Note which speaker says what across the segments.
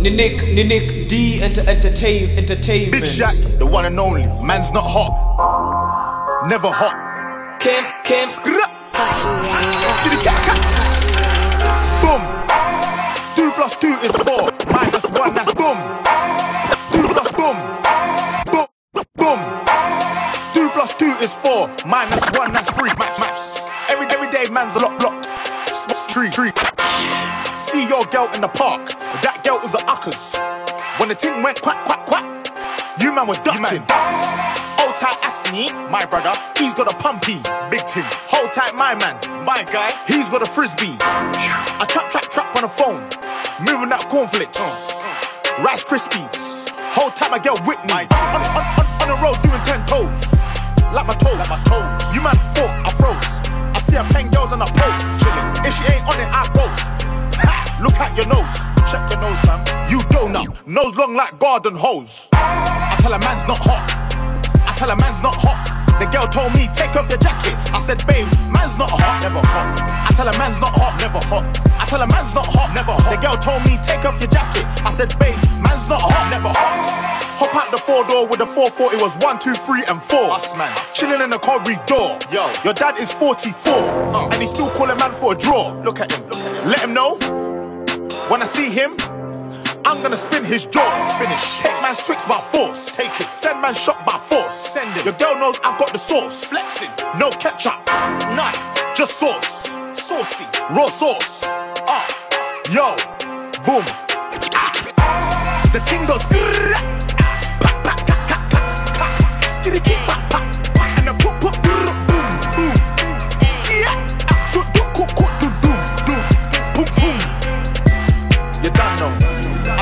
Speaker 1: Nick, Nick D enter, entertain, entertainment.
Speaker 2: Big Shaq, the one and only. Man's not hot. Never hot.
Speaker 3: Kim, Kim,
Speaker 2: Skitty cat cat. Boom. Two plus two is four. Minus one, that's boom. Two plus boom. Boom. Boom. Two plus two is four. Minus one, that's three. Maths, maths. Every, every day, man's a lot, lot. Tree, tree. See your girl in the park. That girl was a When the thing went quack, quack, quack, you man were ducking. Hold tight, Asney, my brother. He's got a pumpy, big ting. Hold tight, my man, my guy. He's got a frisbee. I trap, trap, trap on the phone. Moving out cornflakes. Rice Krispies. Hold tight, my girl Whitney. On, on, on, on the road doing ten toes. Like my toes. Like my toes. You man thought I froze. I see a pen girl on a post, Chilling. If she ain't on it, I roast. Ha! Look at your nose. Check your nose, fam. Donut. Nose long like garden hose. I tell a man's not hot. I tell a man's not hot. The girl told me, take off your jacket. I said, babe, man's not hot. Never hot. I tell a man's not hot. Never hot. I tell a man's not hot. Never hot. The girl told me, take off your jacket. I said, babe, man's not hot. Never hot. Hop out the four door with the 440 was one, two, three, and four. Us man. Chilling in the corridor. Yo. Your dad is 44. And he still calling man for a draw. Look at him. Look at him. Let him know. When I see him, I'm gonna spin his jaw. Finish. Take man's tricks by force. Take it. Send man shot by force. Send it. Your girl knows I've got the sauce. Flexing. No ketchup. None. Just sauce. Saucy. Raw sauce. Ah. Yo. Boom. Ah. The ting goes.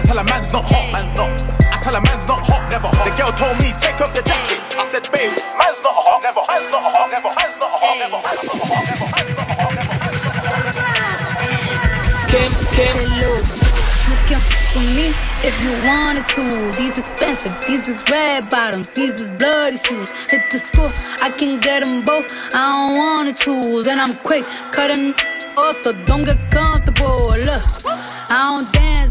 Speaker 2: Tell a man's not hot, man's not. I tell a man's not hot, never hot. The girl told me take off your jacket. I said, babe, man's not hot, never. Man's not hot, never. Man's not hot, never. Man's not hot, never. Man's not hot, never.
Speaker 3: Kim, Kim.
Speaker 4: Look, you can f with me if you wanted to. These expensive, these is red bottoms, these is bloody shoes. Hit the school, I can get them both. I don't wanna choose, and I'm quick cutting off, so don't get comfortable. Look, I don't dance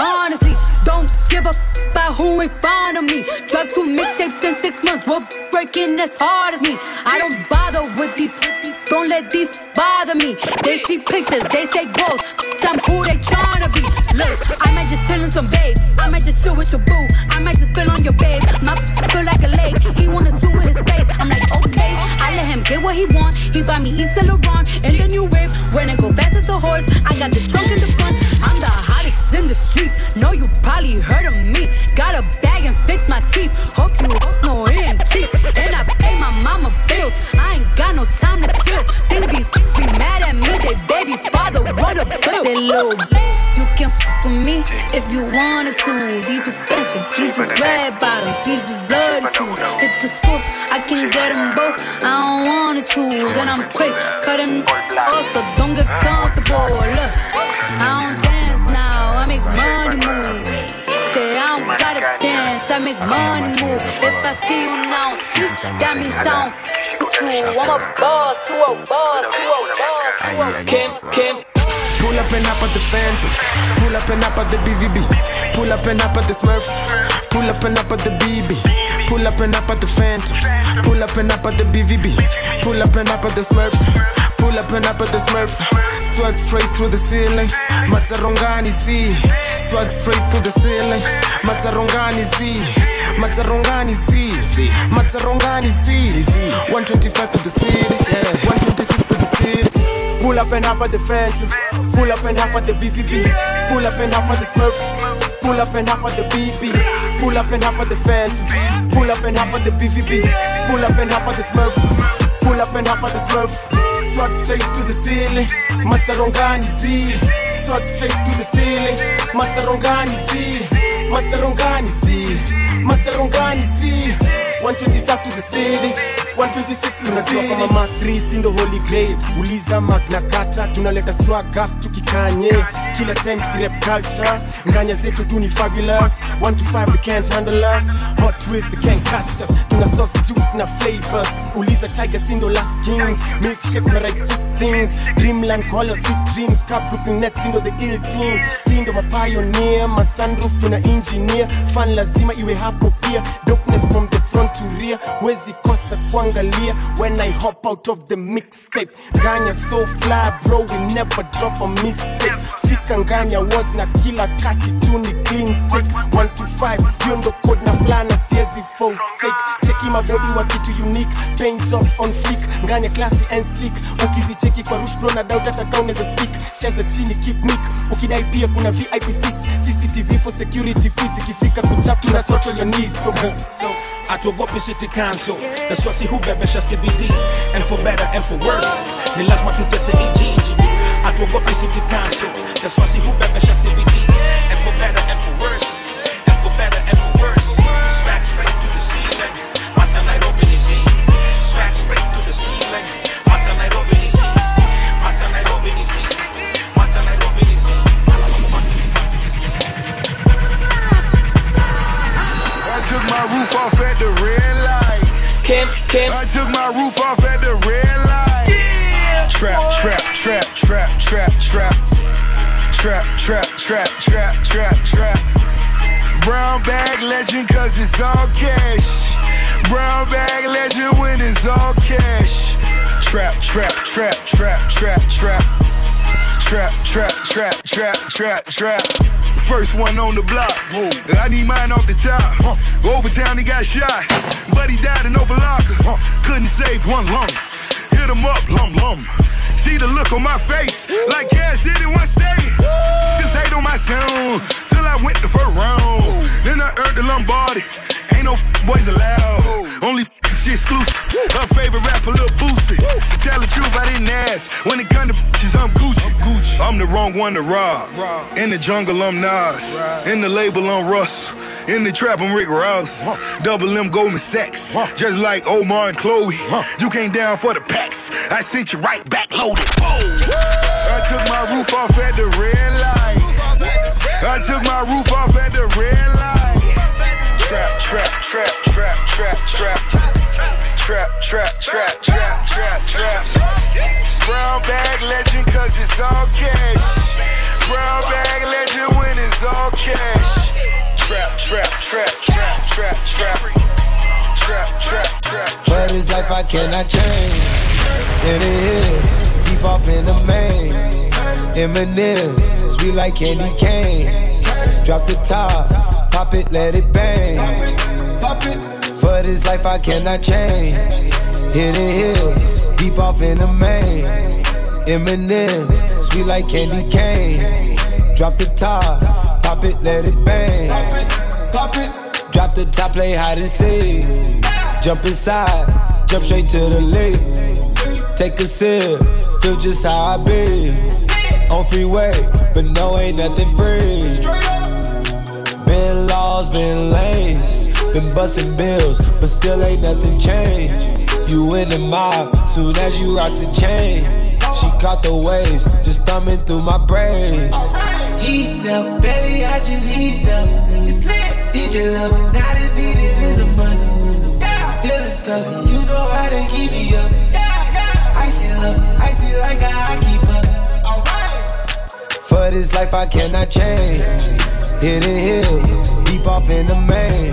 Speaker 4: Honestly, don't give a f- about who in front of me. Drop two mixtapes in six months, we're breaking as hard as me. I don't bother with these. Don't let these bother me. They see pictures, they say goals. I'm who they tryna be. Look, I might just chill in some babe. I might just chill with your boo. I might just spill on your babe. My feel like a lake. He wanna swim with his face. I'm like, okay. I let him get what he want. He buy me East Laurent and the new whip. When it go fast as a horse, I got the trunk in the front. The street. Know you probably heard of me. Got a bag and fix my teeth. Hope you it ain't cheap. And I pay my mama bills. I ain't got no time to chill. Think these be mad at me. They baby father wanna bill. Little, you can f with me if you wanted to. These expensive, these is red bottoms, these is bloody shoes. Hit the school, I can get them both. I don't wanna choose, and I'm quick cutting off, so don't get comfortable. Look, I don't make money move. If I see you now, that means I don't. I'm a boss, you a boss, you a boss, you a
Speaker 3: Kim, Kim.
Speaker 5: Pull up and up at the Phantom. Pull up and up at the BVB. Pull up and up at the Smurf. Pull up and up at the BB. Pull up and up at the Phantom. Pull up and up at the BVB. Pull up and up at the Smurf. Pull up and up at the Smurf. Swag straight through the ceiling. Matarongani Z. Swag straight through the ceiling. Matarongani Z. Matarongani Z. Matarongani Z. 125 to the city. 126 to the city. Pull up and hop at the Phantom. Pull up and hop at the BVB. Pull up and hop at the Smurf. Pull up and hop at the BB. Pull up and hop at the Phantom. Pull up and hop at the BVB. Pull up and hop at the Smurf. Pull up and hop at the Smurf. Swag straight to the ceiling. Matsarongani Z. Swag straight to the ceiling. Matsarongani Z. Matsarongani Z. matsarongani z 125 to the ceiling 126 tunajua kama Mark 3 si ndo holy grail uliza magna kata tunaleta swaga tukikanye kila time tukirep culture. Nganya zetu tu ni fabulous. 1 to 5 we can't handle us. Hot twist they can't catch us. Tuna sauce juice na flavors. Uliza tiger si ndo last kings. Milkshake na right sweet things. Dreamland call us sweet dreams. Cup looking net si ndo the ill team. Si ndo mapioneer masunroof tuna engineer. Fan lazima iwe hapo pia. Dopeness from the front to rear. Wezi kosa kuangalia when i hop out of the mixtape. Nganya so fly bro we never drop a mistake fika nganya was na kila kati tu ni clean take 1 to 5 hiyo ndo code na flana siezi forsake cheki mabodi wa kitu unique paint jobs on flick nganya classy and sleek. Ukizicheki kwa rush bro na doubt hata kama speak. Cheza chini keep mic ukidai pia kuna vip seats. Cctv for security feeds. Ikifika kuchap tuna sort all your needs. So, so
Speaker 6: atuogopi city council that's why hubebesha cbd and for better and for worse ni lazima tutese ijiji hatuogopi city council that's why si hubebesha cbd and for better and for worse. And for better and for worse. Swag straight to the ceiling. Mata nairobi ni z swag straight to the ceiling. Mata nairobi ni z mata nairobi ni z mata nairobi ni z
Speaker 7: I took my roof off at the red light.
Speaker 8: Kim, Kim,
Speaker 7: I took my roof off at the red light. Trap, trap, trap, trap, trap, trap. Trap, trap, trap, trap, trap, trap. Brown bag legend cause it's all cash. Brown bag legend when it's all cash. Trap, trap, trap, trap, trap, trap. Trap, trap, trap, trap, trap, trap. First one on the block. I need mine off the top. Overtown, he got shot. But he died in Overlocker. Couldn't save one lung. Hit him up, lum lum. See the look on my face, like Cass did in one state. This hate on my sound, till I went the first round. Then I earned the Lombardi. No f- boys allowed. Only f- she exclusive. Her favorite rapper, Lil Boosie. Tell the truth, I didn't ask. When it come to bitches, I'm Gucci. I'm the wrong one to rob. In the jungle, I'm Nas. In the label, I'm Russ. In the trap, I'm Rick Ross. Double M Goldman Sachs. Just like Omar and Chloe. You came down for the packs. I sent you right back loaded. I took my roof off at the red light. I took my roof off at the red light. Trap, trap, trap, trap, trap, trap. Trap, trap, trap, trap, trap, trap. Brown bag legend cause it's all cash. Brown bag legend when it's all cash. Trap, trap, trap, trap, trap, trap. Trap, trap, trap. Trap.
Speaker 9: But it's life I cannot change. In the hills, deep off in the main. Eminem, sweet like candy cane. Drop the top, pop it, let it bang. Pop it. For this life I cannot change. Hit Hidden hills, deep off in the main. Eminem, sweet like candy cane. Drop the top, pop it, let it bang. Pop it. Drop the top, play hide and seek. Jump inside, jump straight to the lead. Take a sip, feel just how I be. On freeway, but no, ain't nothing free. Been laws, been lanes, been busting bills, but still ain't nothing changed. You in the mob, soon as you rock the chain. She caught the waves, just thumbing through my braids.
Speaker 10: Heat up, baby, I just heat up. It's lit. DJ love, not it needed is a must. Feeling stuck, you know how to keep me up. Icy love, icy like I keep up.
Speaker 9: For this life I cannot change. Hit Hidden hills, deep off in the main.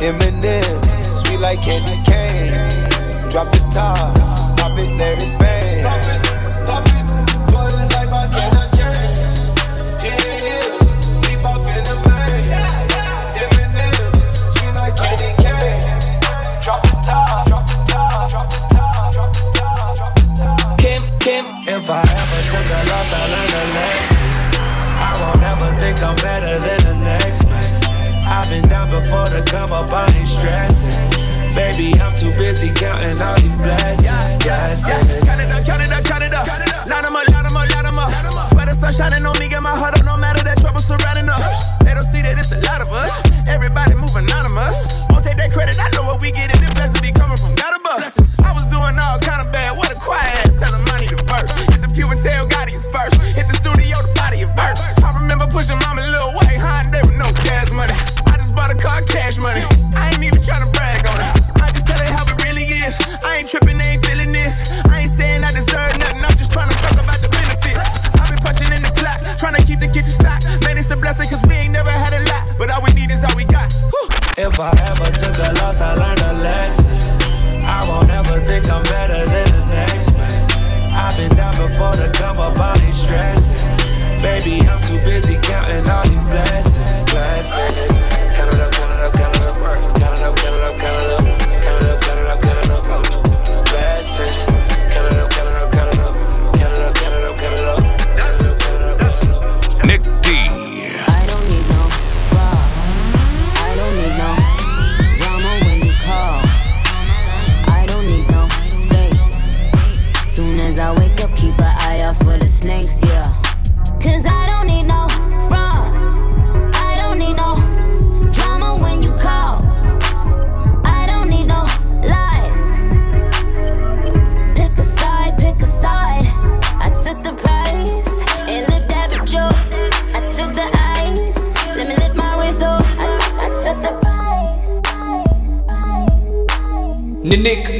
Speaker 9: Eminem, sweet like candy cane. Drop the top, pop it, let it bang. Pop it, I cannot change. Hidden hills, deep off in the main. Eminem, sweet like candy cane. Drop the top.
Speaker 8: Kim, Kim,
Speaker 9: If I ever took a loss, I learned a lesson. I won't ever think I'm better than Diving down before the cover, body stressing. Baby, I'm too busy counting all these blessings. Yeah, yeah, yeah.
Speaker 11: Count it up, count it up, count it up. Light 'em up, light 'em up, light 'em up. Sweat the sun shining on me, get my heart up, no matter that trouble surrounding us. They don't see that it's a lot of us. Everybody move anonymous.
Speaker 12: Won't take that credit, I know what we get in the blessings be coming from God above. I was doing all
Speaker 13: kind of bad, what a quiet ass, telling money to
Speaker 14: burst. Hit the pew and tell God he's
Speaker 15: first.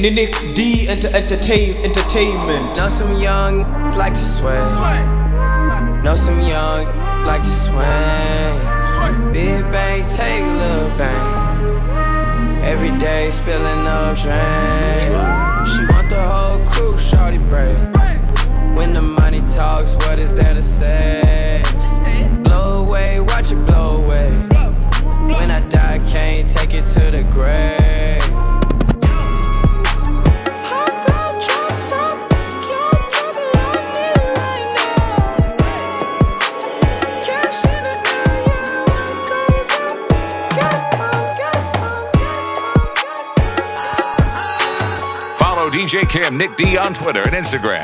Speaker 15: mimic D into entertain entertainment.
Speaker 10: Now Cam Nick D on Twitter and Instagram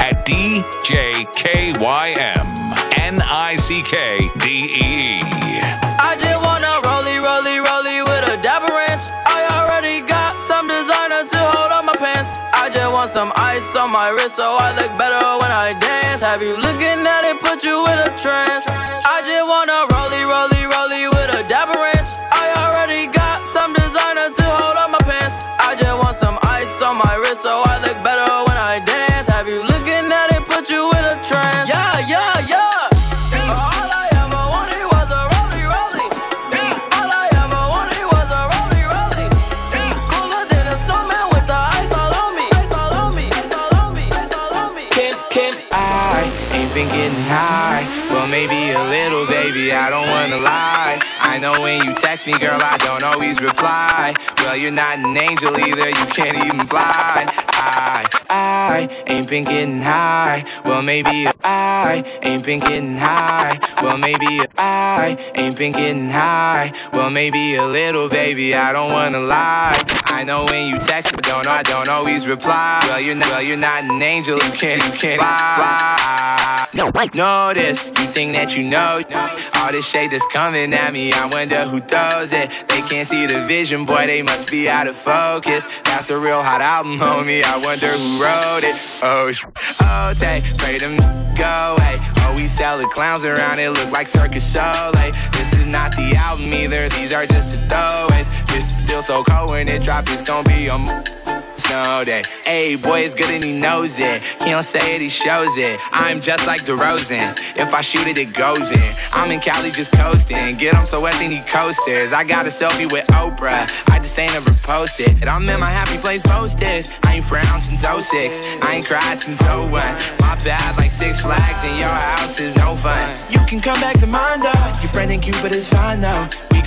Speaker 10: at DJKYM N I C K D E
Speaker 3: just wanna with a dapper ranch. I already got some designer to hold on my pants. I just want some ice on my wrist so I look better when I dance. Have you looking at it, put you in a trance? I just wanna
Speaker 8: reply. Well, you're not an angel either, you can't even fly. I, I ain't been getting high. Well, maybe I ain't been getting high. Well, maybe I ain't been getting high. Well, maybe a little, baby, I don't wanna lie. I know when you text me, don't know I don't always reply. Well, you're not, well, you're not an angel, you can't, you can't fly. No, know this, you think that you know all this shade that's coming at me. I wonder who throws it. They can't see the vision, boy, they must be out of focus. That's a real hot album, homie. I wonder who wrote it. Oh, sh- oh, take, pray them go away. Oh, we sell the clowns around it, look like Circus Soleil. This is not the album either, these are just the throwaways. It's still so cold when it drops, it's gonna be a snow day. Hey, boy, it's good and he knows it. He don't say it, he shows it. I'm just like DeRozan. If I shoot it, it goes in. I'm in Cali just coasting. Get him so wet, then he coasters. I got a selfie with Oprah. I just ain't ever posted. And I'm in my happy place posted. I ain't frowned since 06. I ain't cried since 01. My bad, like Six Flags, and your house is no fun. You can come back to mine, though. Your friend and Cupid is fine, though.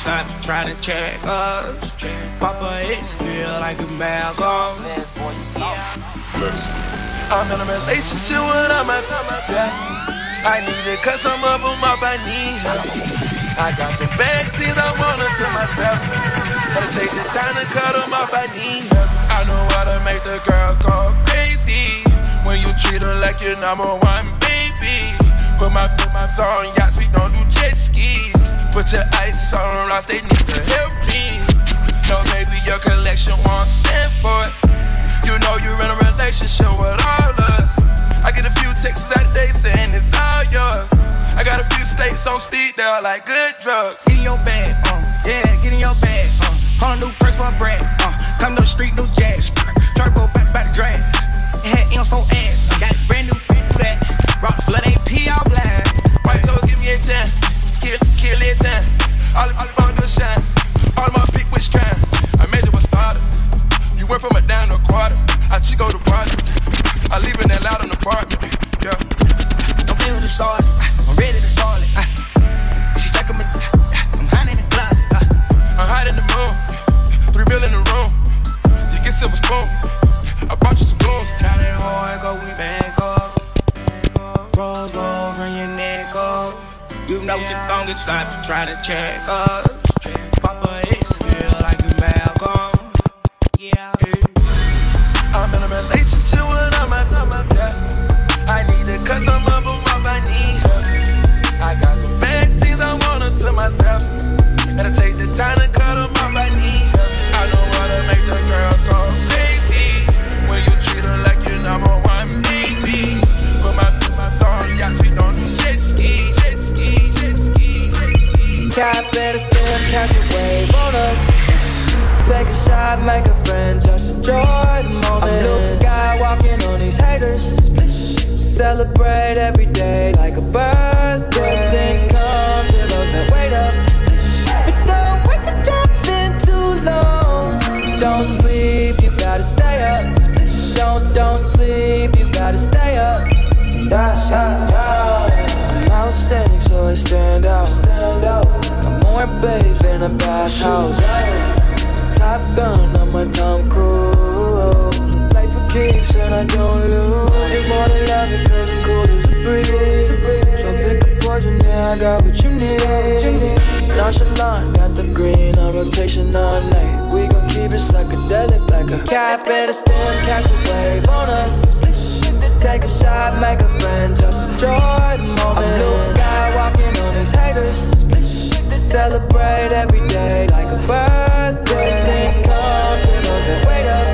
Speaker 16: shots, try to check us. Papa is feel like a Malcolm. I'm in a relationship when I'm at yeah. I need it cause I'm up on my help. I got some bad things I wanna to myself. Gotta take this time to cut them off, I need. I know how to make the girl go crazy. When you treat her like your number one baby. Put my put my on yachts, we don't do jet skis. Put your ice on rocks, they need to help me. No, maybe your collection won't stand for it. You know you're in a relationship with all us. I get a few texts out day saying it's all yours. I got a few states on speed, they're like good drugs. Get in your bag, uh, yeah, get in your bag, uh. Hold a new purse for a brand, uh. Come to the street, new jazz. Turbo back by the drag. Had M's for ass, uh. got brand new back. Rock flood AP all black. White toes, give me a 10. Kill, kill it 10. All, all on good shine. All my pick which kind. I made it a starter. You went from a down to a quarter. I chico the party. I leave it that loud in the apartment. Yeah. Don't play with the start. I'm ready to spoil it. She's like I'm I'm hiding in the closet. I'm hiding in the moon. Three bill in the room. You get silver spoon. I bought you some blues. Charlie oh, Horn, go we back up. Rose gold You know your phone gets trying to try to check us. Papa is feel like a Malcolm. Yeah. I'm in a relationship
Speaker 10: Shot, make a friend, just enjoy the moment. I'm Luke Skywalking on these haters. Celebrate every day like a birthday. Good things come to those that wait up. But don't wait to jump in too long. Don't sleep, you gotta stay up. Don't don't sleep, you gotta stay up. Yeah, yeah, yeah. I'm outstanding, so I stand out. Stand out. I'm more babes than a bathhouse. Top gun, I'm a Tom Cruise. Life for keeps and I don't lose. You more than love it, cause it's cool as a breeze. So pick a poison, yeah, I got what you need. Nonchalant, got the green on rotation all night. We gon' keep it psychedelic like a cat. Better stand, catch a wave on us. Take a shot, make a friend, just enjoy the moment. I'm Luke Skywalking on these haters. Celebrate every day like a birthday wake up to
Speaker 16: the
Speaker 17: weight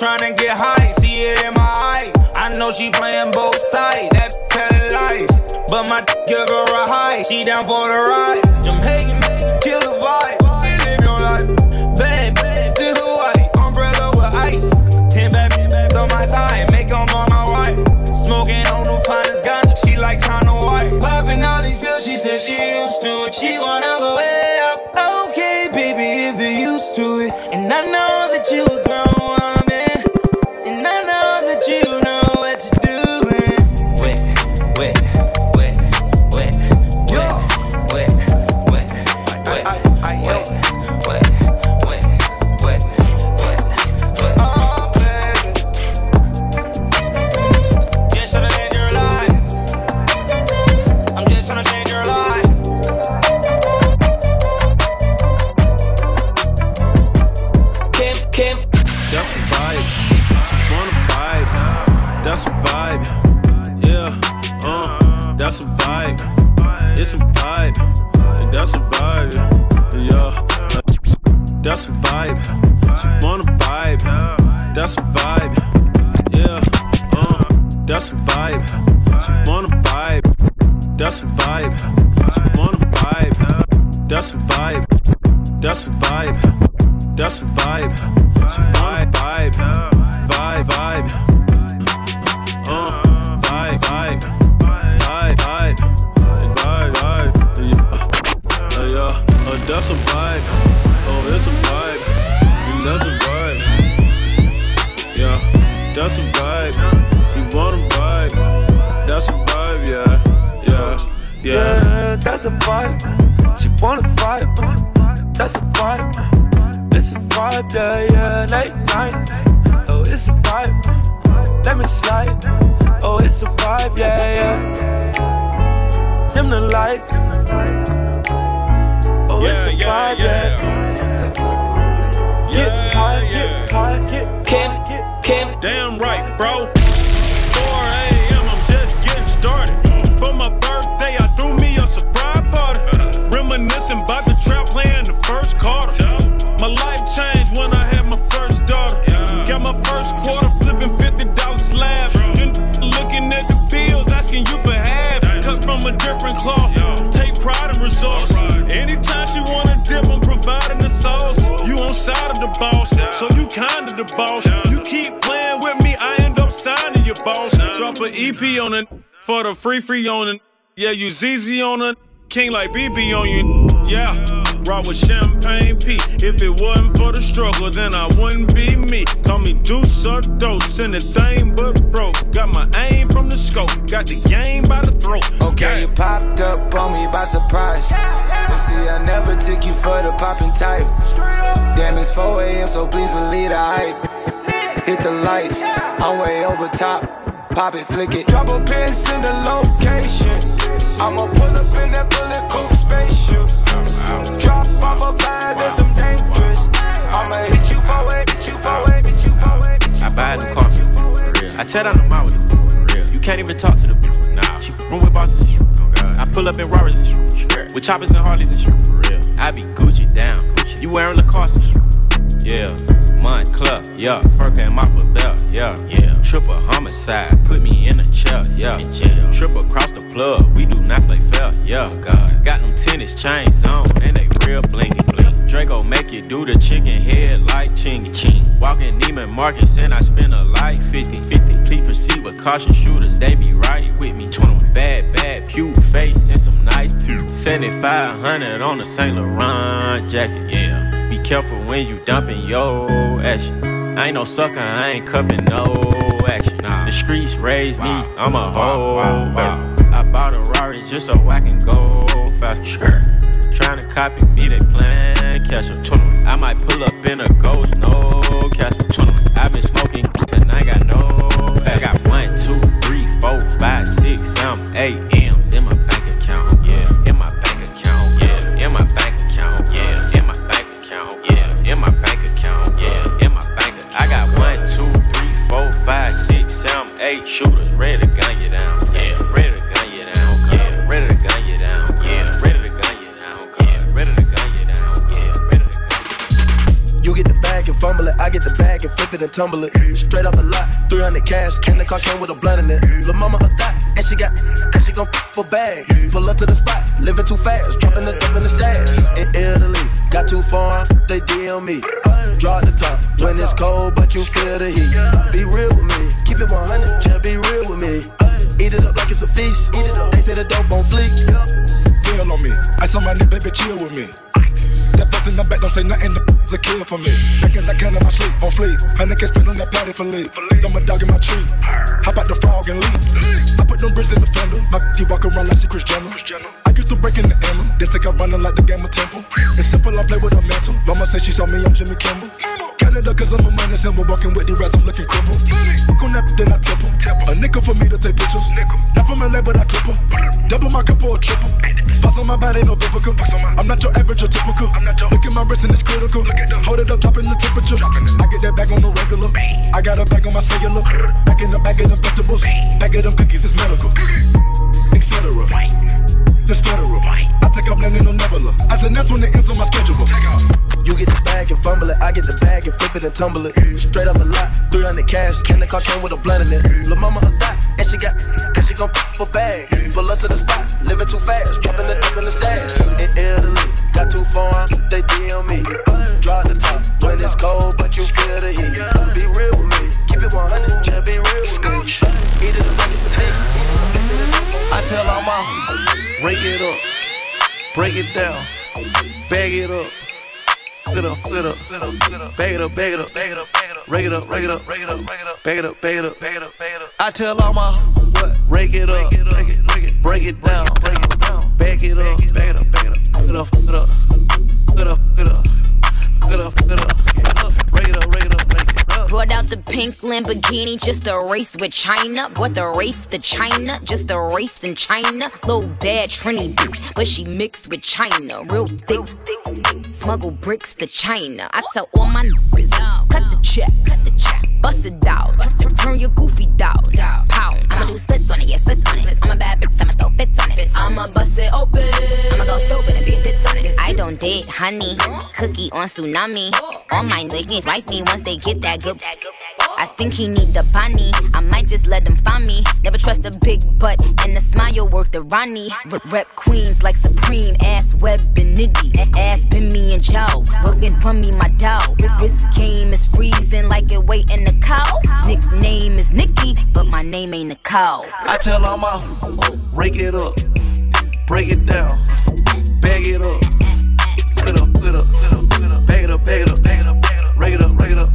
Speaker 17: tryna get high. See it in my eye. I know she playing both sides. That telling lies. But my give her a high. She down for the ride. Jamaican, kill the vibe. Live your life. Bad, bad, this Hawaii. Umbrella with ice. Ten bad, bad on my side. Make them on my wife. Smoking on the finest ganja. She like China White. Popping all these pills. She said she used to. She wanna go way up. Okay, baby, if you're used to it. And I know that you a grown
Speaker 18: That's a vibe. It's a vibe, yeah, yeah.
Speaker 19: Late night. Oh, it's a vibe. Let me slide. Oh, it's a vibe, yeah, yeah. Dim the lights. Oh, it's a vibe, yeah. Get high, get high, get
Speaker 18: Kim. Damn right, bro. Boss. You keep playing with me, I end up signing your boss. Drop an EP on it for the free free on it. Yeah, you ZZ on it, King like BB on you. Yeah, rock with champagne pee. If it wasn't for the struggle, then I wouldn't be me. Call me Deuce or Dose, anything but broke. Got my aim from the scope, got the game by the throat.
Speaker 19: Okay, you popped up on me by surprise. But see, I never took you for the popping type. Damn, it's 4 a.m., so please believe the hype. Hit the lights, I'm way over top. Pop it, flick it. Drop a pin, send the location. I'ma pull up in that bullet coupe. Off a bag of some dangerous. I'ma hit you for it, hit you for it, hit you for it.
Speaker 20: I buy the car for real. I tell down the mouth with the real. You can't even talk to the nah. She from with bosses oh, and shit. I pull up in Robbers and shit. With choppers and Harleys and shit. For real. I be Gucci down. Gucci. You wearing Lacoste and shit. Yeah. Montclair, yeah. Furka and my belt, yeah. Yeah. Triple homicide, put me in a chair, yeah. In jail. Triple across the plug, we do not play fair, yeah. Oh, God. Got them tennis chains on, and they real blingy bling. Draco make you do the chicken head like chingy ching. Walking Neiman Marcus and I spend a like 50 50. Please proceed with caution shooters, they be right with me. 21 bad, bad, pew face and some nice teeth. 7500 on the Saint Laurent jacket, yeah. Careful when you dumping your action. I ain't no sucker, I ain't cuffing no action. Nah. The streets raised me, I'm a hoe. I bought a Rari just so I can go faster. Trying to copy me, they plan catch a up. I might pull up in a ghost, no catch up. I've been smoking and I got no. I got one, two, three, four, five, six, seven, eight
Speaker 21: and tumble it. Straight off the lot, 300 cash, and the car came with a blunt in it. Lil' mama a thot, and she got, and she gon' for bag. Pull up to the spot, living too fast, dropping the dip in the stash. In Italy, got too far, they DM me. Draw the top, when it's cold, but you feel the heat. Be real with me, keep it 100, just be real with me. Eat it up like it's a feast. Eat it up. They say the dope on fleek.
Speaker 22: Deal on me. Ice on my neck, baby, chill with me. That fuck in the back, don't say nothing, the a kill for me. Back as I can in my sleep, on fleek. Honey can spit on that patty for leave. I'm a dog in my tree. Hop out the frog and leave. I put them bricks in the fender. My G walk around like she Chris Jenner. Used to break in the ammo. Then take a running like the game of Temple. It's simple, I play with a mantle. Mama say she saw me, I'm Jimmy Kimmel. Canada, cause I'm a money symbol. Walking with the rats, I'm looking crippled. Book on that, then I tip. A nickel for me to take pictures. Not from LA, but I clip 'em. Double my cup or a triple. Pass on my body, no biblical. I'm not your average or typical. Look at my wrist and it's critical. Hold it up, dropping the temperature. I get that bag on the regular. I got a bag on my cellular. Back in the bag of the vegetables. Bag of them cookies, it's medical. Etc. This federal. I take off landing on Nebula. As an that's when it ends on my schedule.
Speaker 21: You get the bag and fumble it, I get the bag and flip it and tumble it. Straight up the lot, 300 cash, and the car came with a blunt in it. Lil' mama a thot, and she
Speaker 23: got, and she gon' pop for bag. Pull up to the spot, living too fast, dropping the dip in the stash. In Italy, got too far, they DM me. Drop the top when it's cold, but you feel the heat. Be real with me, keep it 100, just be real with me. Eat it, the some things.
Speaker 24: I tell all my break it up, break it down, bag it up. Up, it up, bag it up, bag it up, bag it up, bag it up, rake it up, rake it up, bag it up, bag it up, bag it up, bag it up. I tell all my what, rake it up, break it, break break down, break it down, bag it up, bag it up, bag it up, it up, it up, it up, it up, it up, it up, it up, rake it up, rake it up.
Speaker 25: Brought out the pink Lamborghini just a race with China. What the race to China? Just a race in China. Little bad Trini bitch, but she mixed with China. Real thick. Smuggle bricks to China. I tell all my niggas, cut the check, cut the check, bust it out. Turn your goofy down. Pow. I'ma do splits on it, yeah, splits on it. I'm a bad bitch, I'ma throw fits on it. I'ma bust it open. I'ma go stupid and be a tits on it. I don't date honey, cookie on tsunami. All my niggas wife me once they get that good. I think he need the bunny. I might just let him find me. Never trust a big butt and a smile worth the Ronnie. R- rep queens like Supreme, ass web and nitty. Ass me and Joe. Working from me, my dog. This game is freezing like it wait in the cow. Nickname is Nikki, but my name ain't Nicole.
Speaker 24: I tell all my rake it up, break it down, bag it up, put it up, put it up, bag it up, bag it up, bag it up, bag it up, rake it up,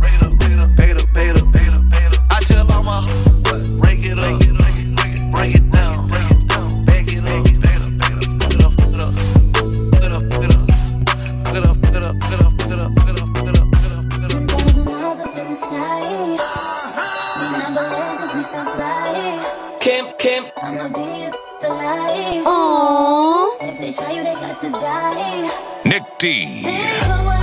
Speaker 8: Kim, Kim.
Speaker 26: I'ma be for life. Aww. If they try you, they got to die.
Speaker 15: Nick D.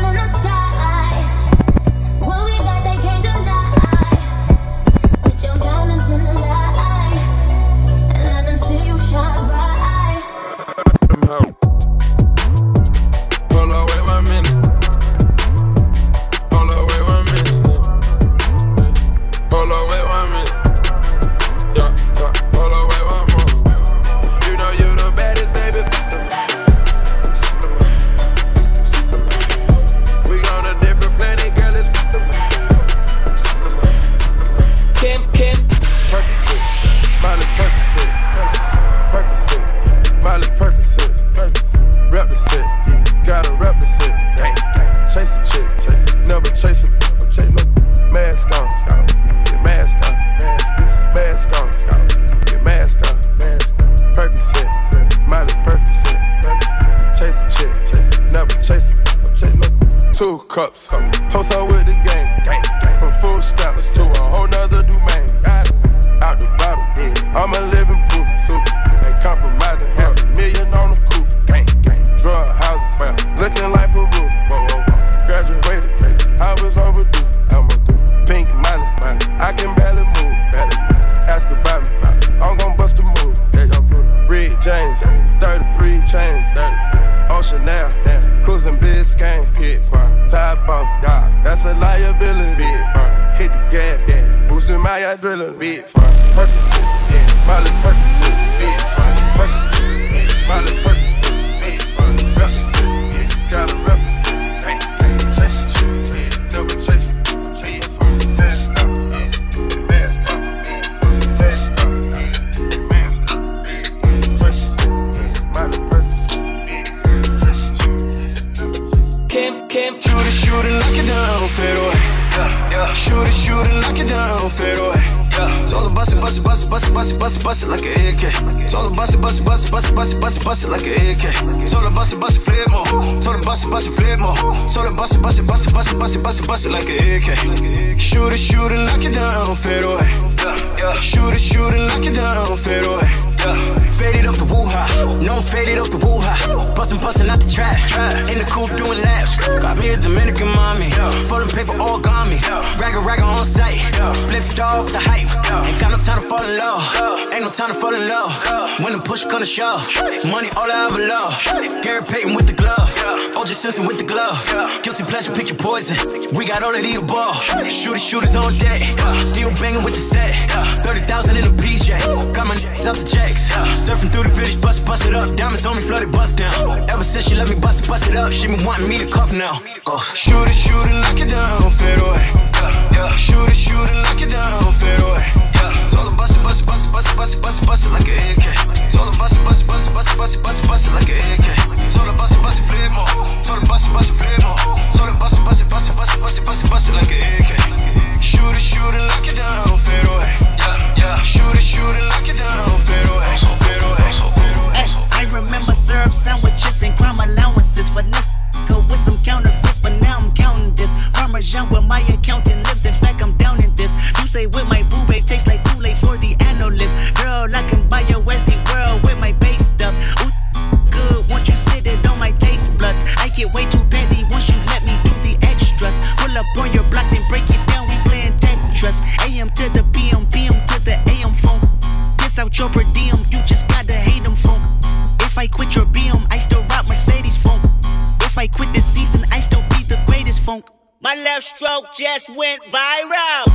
Speaker 11: cups, toast her with the game, from food stamps to a
Speaker 8: star off the hype. Ain't got no time to fall in love, ain't no time to fall in love. When the push come to shove, money all I ever love. Gary Payton with the glove, OJ Simpson with the glove. Guilty pleasure, pick your poison. We got all of the above. Shooter shooters on deck, still banging with the set. Thirty thousand in a PJ. Got
Speaker 9: racks out the jacks. Surfing through the village, bust bust it up. Diamonds on me, flooded, bust down. Ever since she let me bust it, bust it up, she been wanting me to cuff now. Go. Shoot it, shoot it, lock it down, fade away. It, shoot it, down, fade away. Told her bust it, bust it, bust it, bust it, bust it, bust it, bust it like an AK. Told her bust it, bust it, bust it, bust it, bust it, bust it, bust it like an AK. Told her bust it, bust it, flip more. Told her bust it, bust it, flip more. Told her bust it, bust it, bust it, bust it, bust it, bust it, bust it like an AK. Shoot it, shoot it, lock it. Yeah, yeah. Shoot it, shoot it, lock it down, away.
Speaker 27: I remember syrup sandwiches and crime allowances, but let's go with some counterfeits. But now I'm counting this Parmesan where my accountant down in this. You say with my boo babe tastes like Kool-Aid for the analyst. Girl, I can buy your Westie just went viral.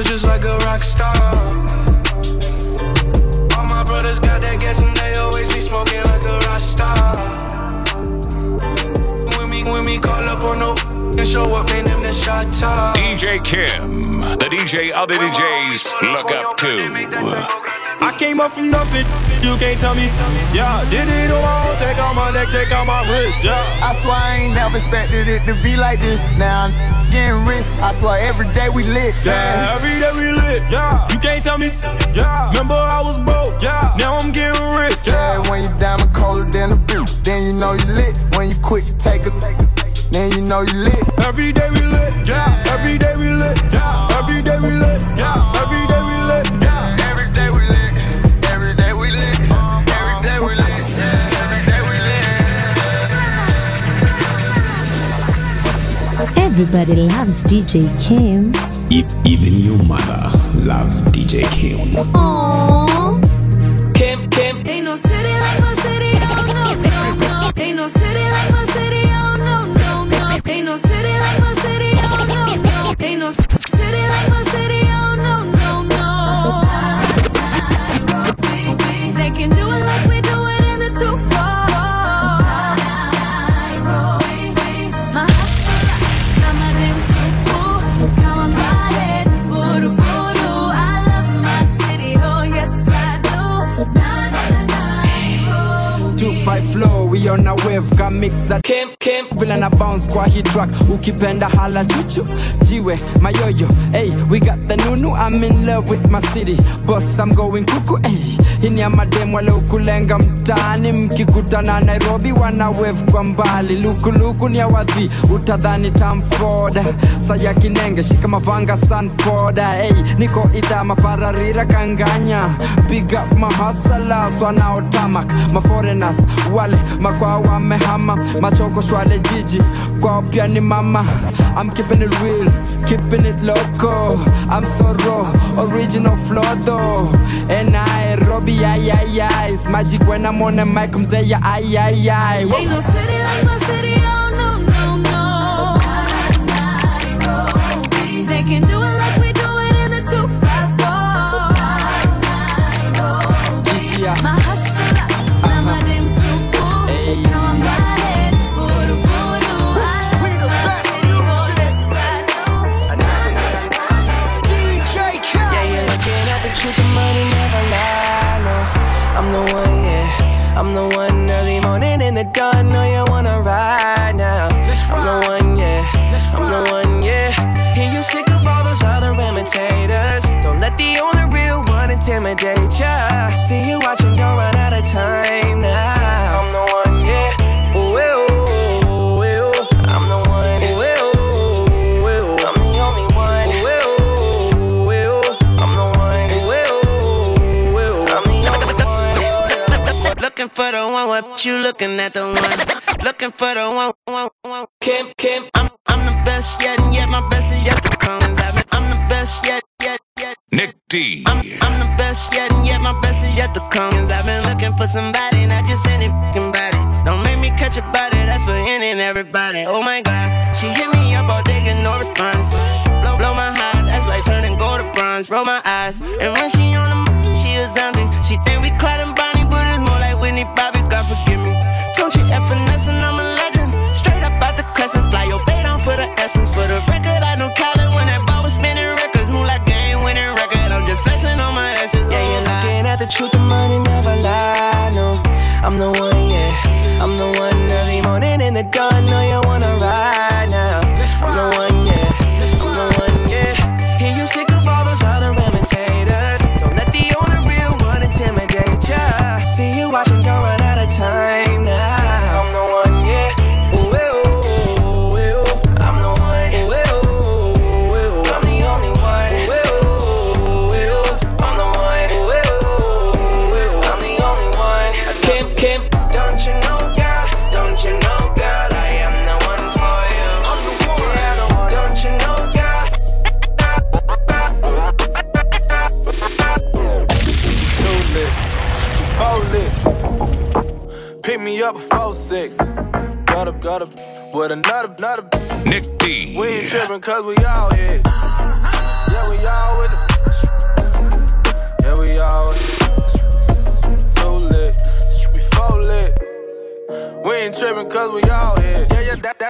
Speaker 16: Popping, man. I feel just like a rock star. All my brothers got that gas and they always be smoking like a rock star. When me, when me call up on no and show up, man, them the shot top.
Speaker 26: DJ Kym, the DJ other DJs look up to.
Speaker 18: I came up from nothing, you can't tell me. Yeah, did it on my own, take out my neck, take out my wrist. Yeah.
Speaker 28: I swear I ain't never expected it to be like this. Now I'm getting rich. I swear every day we lit.
Speaker 18: Yeah, every day we lit. Yeah, you can't tell me. Yeah, remember I was broke. Yeah, now I'm getting rich.
Speaker 28: Yeah, when you diamond colder than a boot, then you know you lit. When you quick to take a, then you know you lit.
Speaker 18: Every day we lit. Yeah, every day we lit. Yeah, every day we lit. Yeah, every day
Speaker 15: Everybody loves DJ Kym.
Speaker 29: If even your mother loves DJ Kym.
Speaker 15: Aww.
Speaker 30: mewka mixa vila na bounce kwa hii track. Ukipenda hala chuchu jiwe mayoyo hey, we got the nunu i'm in love with my city. Boss i'm going cuckoo. hey. hii ni ya mademu waliokulenga mtaani mkikutana nairobi wana kwa mbali. Lukuluku ni ya utadhani tamford saya kinenge shika mavanga sanford hey, niko idha mapararira kanganya. Big up mahasalas wanaotamak maforenas wale makwao wamehama. Machoko shwale jiji. Kwao pia ni mama. I'm keeping it real, keeping it loco I'm so raw, original flow though And
Speaker 31: I,
Speaker 32: Robbie be aye aye aye. It's magic when I'm on the mic, I'm saying, yeah
Speaker 33: aye aye
Speaker 10: aye. Ain't no city like my city.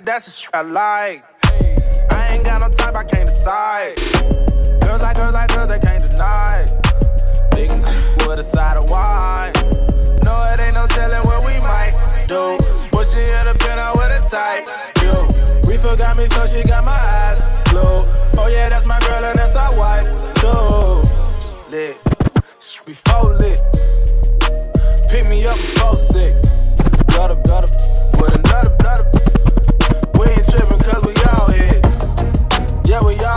Speaker 10: that, that's I like. I ain't got no type, I can't decide. Girls like girls like girls, they can't deny. Big with a side of wine. No, it ain't no telling what we might do. Pushing in the pen out with a tight. You. we forgot me, so she got my eyes blue. Oh, yeah, that's my girl, and that's our wife, too. Lit. She four lit. Pick me up, four six. Gutter, gutter. With another, another. Yeah, we all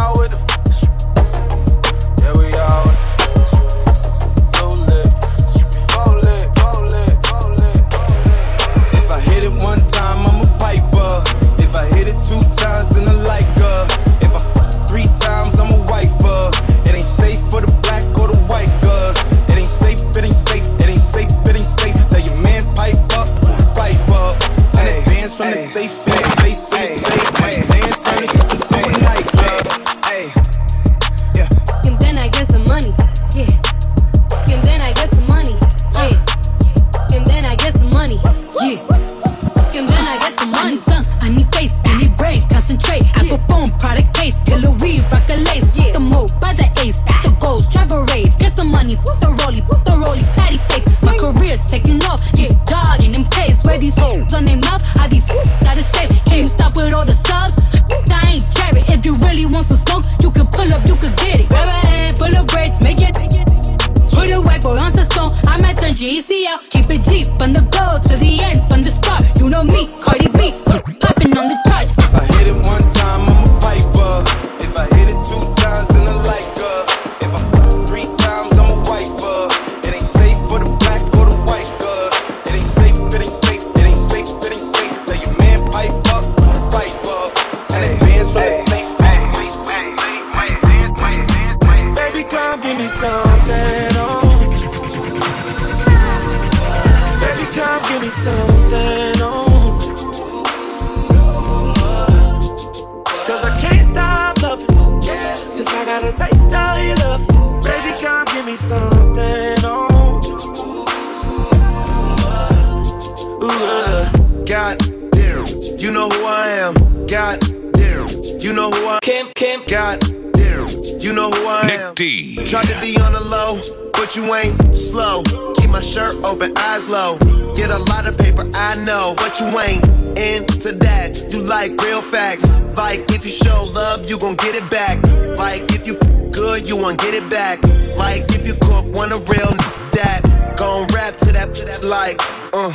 Speaker 11: God damn, you know who I am. God damn, you know who I am. Kym, Kym, God damn, you know who I
Speaker 26: Nick
Speaker 11: am.
Speaker 26: D.
Speaker 11: Tried to be on the low, but you ain't slow. Keep my shirt open, eyes low. Get a lot of paper, I know, but you ain't into that. You like real facts. Like if you show love, you gon' get it back. Like if you f- good, you won't get it back. Like if you cook, want a real n- that. Gon' rap to that, to that like, uh, uh.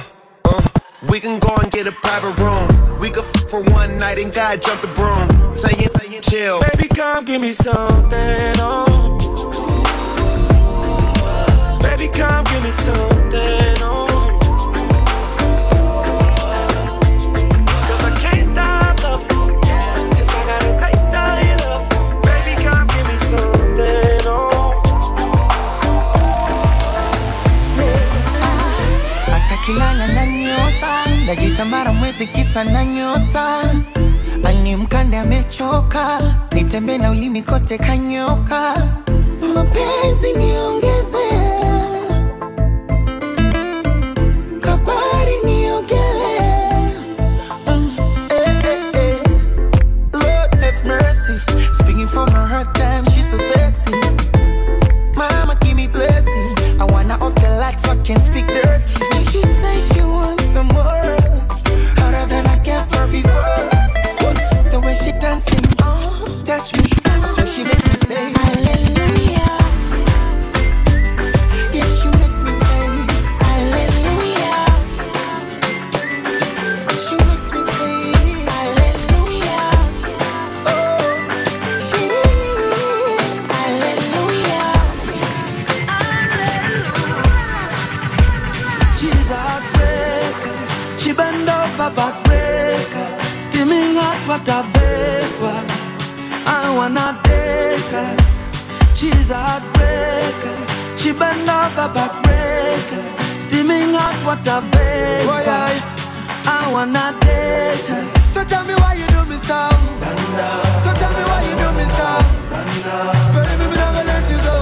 Speaker 11: We can go and get a private room. We could for one night and God jump the broom. Saying, saying, chill.
Speaker 34: Baby, come give me something on. Baby, come give me something on.
Speaker 27: Najitambara mwezi kisa na nyota. Ani mkande amechoka. Nitembe na ulimi kote kanyoka. Mapenzi niongeze. Kabari niogele. Mm, eh, eh, eh. I wanna
Speaker 9: take her. She's a heartbreaker. She bend over backbreaker. Steaming hot water vapor.
Speaker 35: Boy, I-
Speaker 9: I wanna date her.
Speaker 35: So tell me why you do me so. So tell me why you do me so. Baby, me gonna let you go.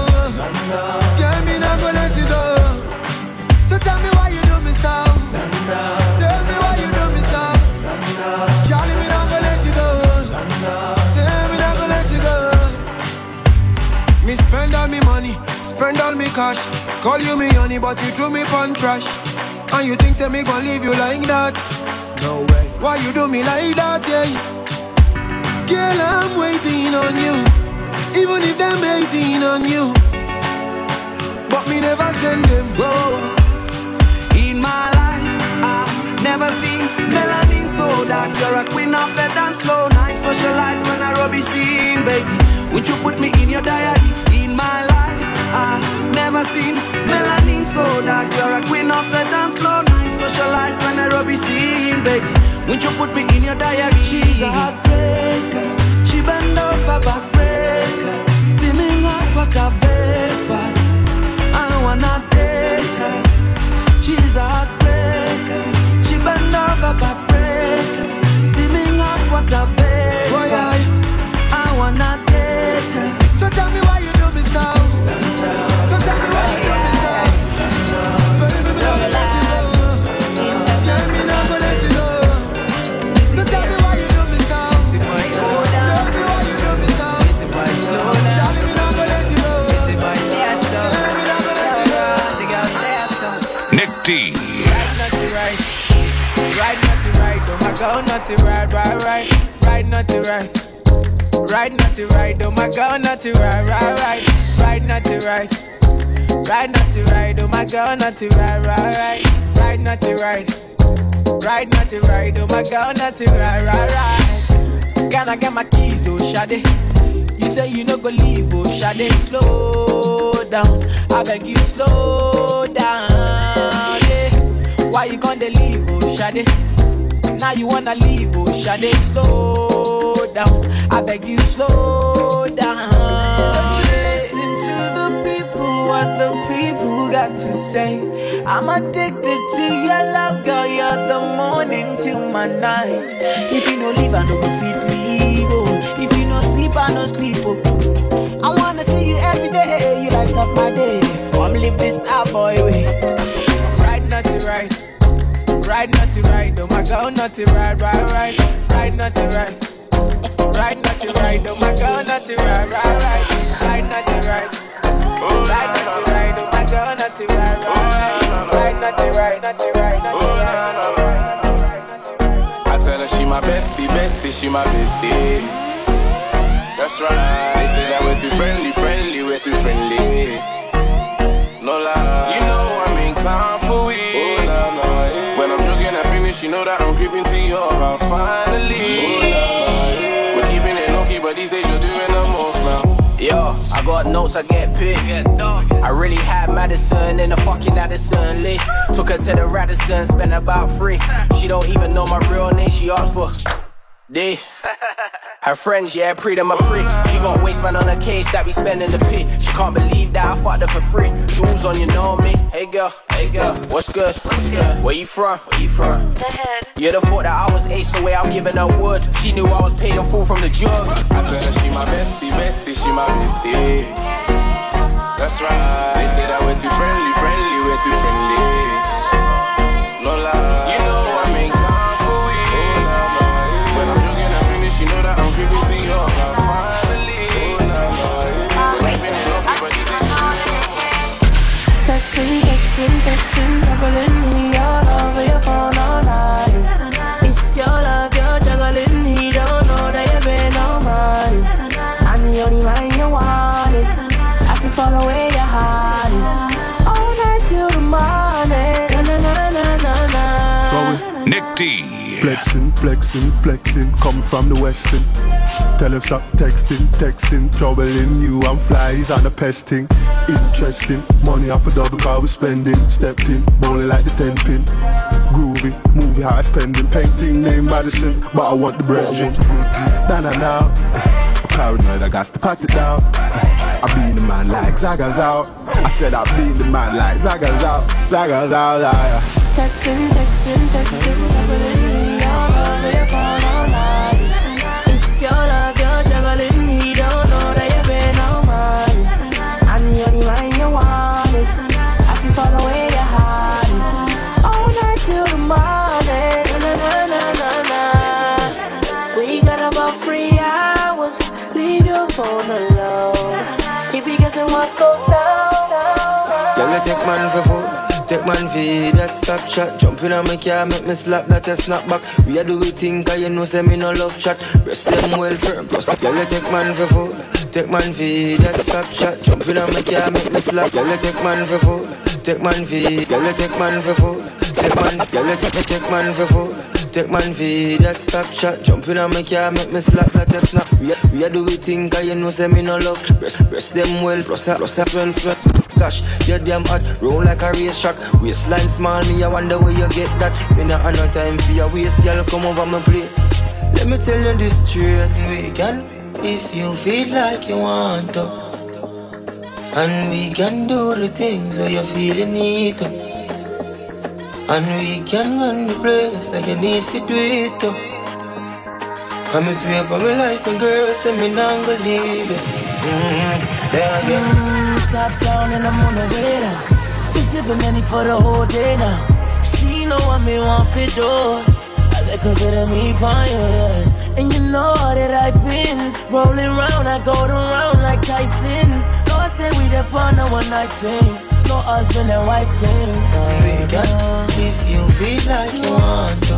Speaker 35: Girl, spend all me cash. Call you me honey, but you threw me pon trash. And you think say me gon' leave you like that? No way. Why you do me like that, yeah? Girl, I'm waiting on you. Even if them hating on you. But me never send them, whoa.
Speaker 9: In my life, I've never seen melanin so dark. You're a queen of the dance floor. Night socialite when I rubbish scene, baby. Would you put me in your diary? In my life, I've never seen melanin so dark. You're a queen of the dance floor. Night socialite when I rubbish scene, baby. Would you put me in your diary? She's a heartbreaker. She bend over backbreaker. Steaming hot water vapor. I wanna her. She's a heartbreaker. She over backbreaker. Steaming vapor.
Speaker 35: Not
Speaker 36: to right, right. Right, not to right. Right, not to right. Oh my god, not to right, right. Right, not to right. Right, not to right. Oh my god, not to right, right. Right, not to right. Right, not to right. Oh my god, not to right, right, right. Can I get my keys, oh Shade? You say you no go leave, oh Shade. Slow down, I beg you, slow down. Why you gonna leave, oh Shade? Now you wanna leave, oh Shade. Slow down, I beg you, slow down.
Speaker 9: Don't you listen to the people, what the people
Speaker 36: got to say. I'm addicted to your love, girl. You're the morning till my night. If you no leave, I no go feed me. Oh. If you no sleep, I no sleep. Oh. I wanna see you every day. You light up my day. Come live this star boy way. Ride not to ride. Ride not to ride. Oh my girl, not to ride, ride, ride. Ride not to ride. Ride not to ride. Oh my girl, not to ride, ride, ride. Ride not to ride. Ride not to ride. Oh my girl, not to ride, ride, ride. Ride not to ride, not to ride, not to ride.
Speaker 37: I tell her she my bestie, bestie, she my bestie. That's right. They say that we're too friendly, friendly, we're too friendly. No lie. You know I make time you know that I'm creeping to your house finally. Yeah. We're keeping it low key, but these days you're doing the most now.
Speaker 38: Yo, I got notes, I get paid. I really had Madison in the fucking Addison Lee. Took her to the Radisson, spent about three. She don't even know my real name, she asked for D. Her friends, yeah, pre them a pre. She got waistman on her case that we spending the pit. She can't believe that I fucked her for free. Jewels on, you know me. Hey girl, hey girl, what's good? What's good? Where you from? Where you from? The You'd have thought that I was ace the way I'm giving her wood. She knew I was paid in full from the jug.
Speaker 37: I tell her she my bestie, bestie, she my bestie. That's right. They say that we're too friendly, friendly, we're too friendly.
Speaker 39: Texting, texting, juggling me all over your phone all night. It's your love, you're juggling me, don't know that you've been on mine. I'm the only man you wanted. I can follow where your heart is. All night till the morning. Na na na na na na.
Speaker 35: So
Speaker 26: Nick D.
Speaker 35: flexing, flexing, flexing, come from the western. Tell him stop texting, texting, troubling you and flies on the pesting. Interesting, money off a double car we spending. Stepped in, bowling like the ten pin. Groovy, movie high spending, painting name Madison, but I want the. Nah nah nah, I'm paranoid, I got to pat it down. I be the man like Zaga's out. I said I be the man like Zaga's out, Zaga's out, yeah.
Speaker 39: Texting, texting, texting, juggling
Speaker 40: take man for food. Take man that stop chat. Jumping on my car, make me slap that a snap back. We a do we think, cause you know say me no love chat. Rest them well firm. Plus, y'all take man for food. Take man that stop chat. Jumping on my car, make me slap. Y'all take man for food. Take man for. Y'all take man for food. Take man. Y'all take take man for food. Take man that stop chat. Jumping on my car, make me slap that a snap. We a, we a do we think, cause you know say me no love. Rest, rest them well. Plus, plus, well flat. Gosh, you're damn hot, roll like a race track. Waistline small, me I wonder where you get that. Me not have no time for your waist, girl, come over my place. Let me tell you this straight, we can, if you feel like you want to. And we can do the things where you feel you need to. And we can run the place like you need to do it too. Come and swear for my life, my girl, say me not gonna leave it. Mm-hmm. Yeah, yeah.
Speaker 36: Mm, top down and I'm on the way now. We sipping any for the whole day now. She know what me want for do. I like a bit of me fire, yeah. And you know that I've been rolling round, I go around like Tyson. I say we the fun, no one night thing. No husband and wife thing.
Speaker 40: We can, if you feel like you want to.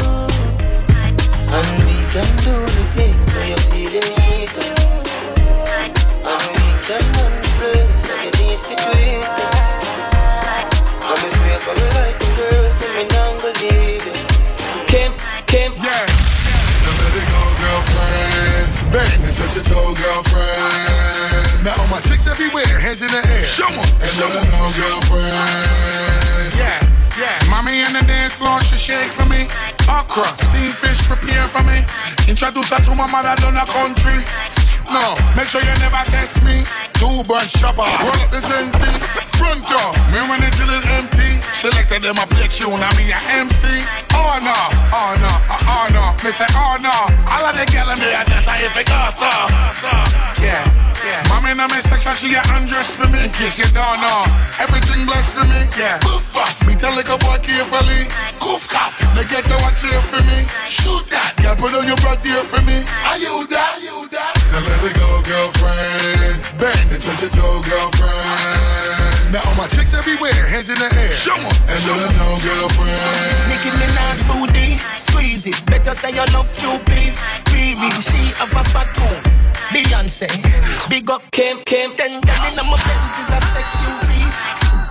Speaker 40: And we can do the things where you feel the need to. And we can
Speaker 22: Okra, steamed fish prepare for me. Introduce her to my mother down the country. No, make sure you never test me. Two bunch chopper, roll up the sensi. front door. Me when it till it empty. Selected them a play tune, I mean a MC. Oh no, oh no, oh, no. Me say oh no. All of the gyal in there, that's how you think oh so. Yeah. Yeah. Mommy in my section, she get undressed for me. In case you don't know, everything blessed to me. Yeah. Goof buff. Me tell like a boy carefully. Goof cuff. They get to watch here for me. Shoot that. Girl, put on your breath here for me. Are you that? Are you that?
Speaker 41: Now let it go, girlfriend. Bend and touch your toe, girlfriend. Now all my chicks everywhere, hands in the air.
Speaker 22: Show 'em.
Speaker 41: And let them know, girlfriend.
Speaker 35: Nicki Minaj booty, squeeze it. Better say your love stupid. Baby, she have a fat home. Beyonce, big up Kym, Kym. Ten girl in my Benz is a sex UV.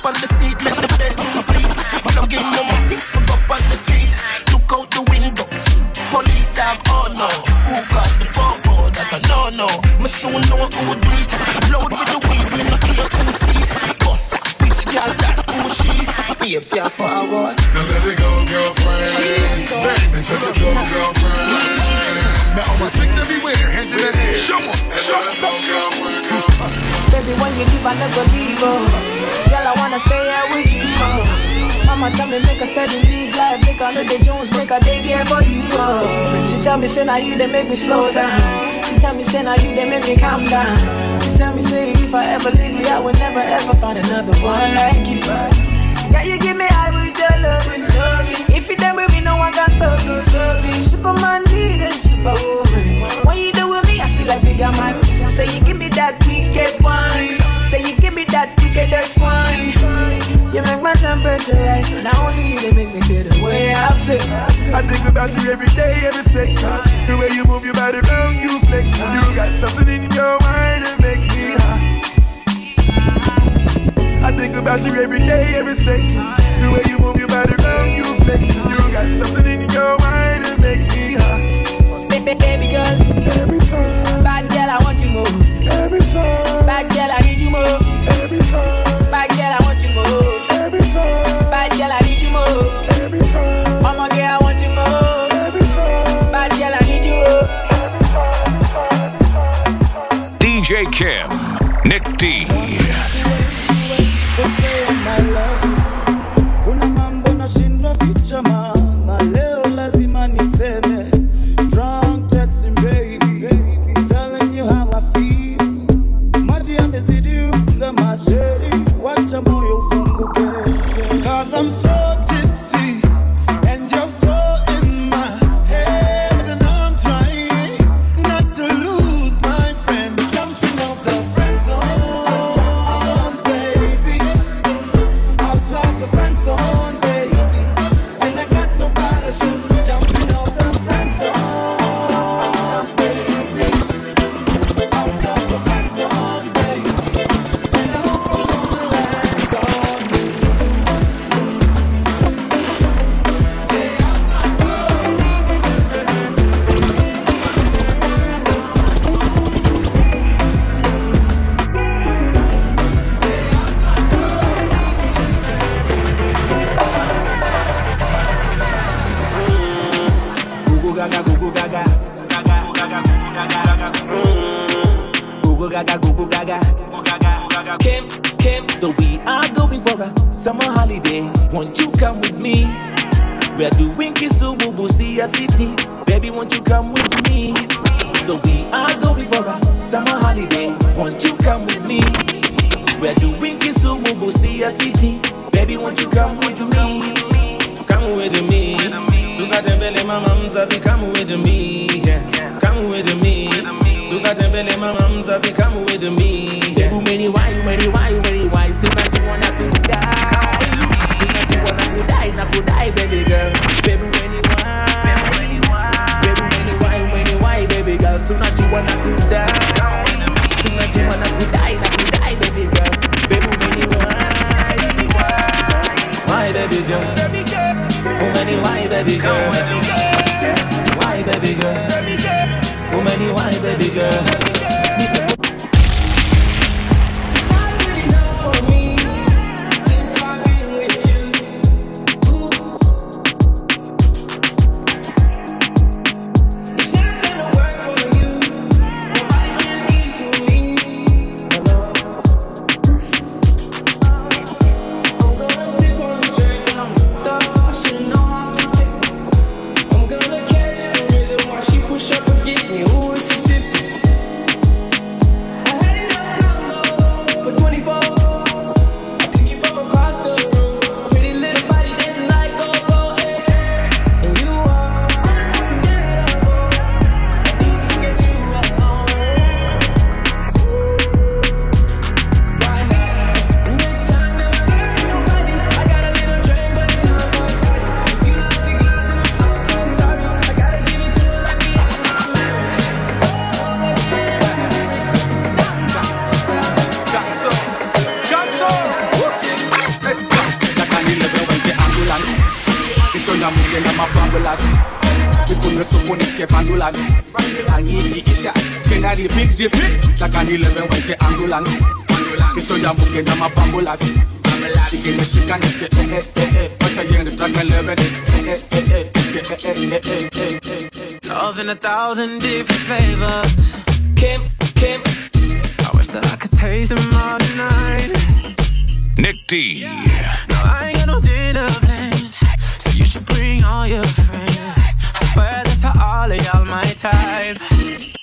Speaker 35: On the seat, make the bedroom sleep. Plug in no more things for up on the street. Look out the window. Police have oh no. Who got the I no no. Me soon know who do it. Load with the weed, me no care who see. Bust that bitch, girl, that who she. Babes, yeah, forward.
Speaker 41: Now let it go, girlfriend. And touch toe, girlfriend. Now all my chicks everywhere, hands in the air.
Speaker 22: Show 'em, show 'em.
Speaker 36: Baby, when you leave, I never leave, oh. Girl, I wanna stay here with you, oh. Mama tell me make a steady leave like make a little Jones, make a day here for you, oh. She tell me say now you they make me slow down. She tell me say now you they make me calm down. She tell me say if I ever leave you, I will never ever find another one like you. Yeah, you give me with me, no one can stop you. Stop me. Superman leader, superwoman. When you do with me, I feel like bigger man. Say you give me that wicked wine. Say you give me that wickedest wine. You make my temperature rise. Not only you, they make me feel the way I feel.
Speaker 11: I think about you every day, every second. The way you move your body around, you flex. You got something in your mind that make me high. I think about you every day, every second. The way you move your body around, you flex. You got something in your mind that make me high.
Speaker 36: Baby, baby girl.
Speaker 11: Every time,
Speaker 36: Bad girl, I want you more.
Speaker 11: every time,
Speaker 36: Bad girl, I need you more.
Speaker 11: every time,
Speaker 36: Bad girl, I want you more.
Speaker 11: every time,
Speaker 36: Bad girl, I need you more.
Speaker 11: every time,
Speaker 36: girl, I want you more.
Speaker 11: every time,
Speaker 36: Bad girl, I need you more.
Speaker 11: every time, every time.
Speaker 26: DJ Kym, Nick D.
Speaker 2: Anyingi isha Tena repeat repeat Taka nilewe waite ambulance Kesho ya mbuke na mapambulas Ikinishika nisikie eh eh eh Wacha yende taka nilewe ni eh eh eh eh Nisikie eh eh eh eh eh
Speaker 11: Love in a thousand different flavors.
Speaker 42: Kym, Kym.
Speaker 11: I wish that I could taste them all tonight.
Speaker 26: NickDee.
Speaker 11: No, I ain't got no dinner plans, so you should bring all your friends. I swear all of y'all my type.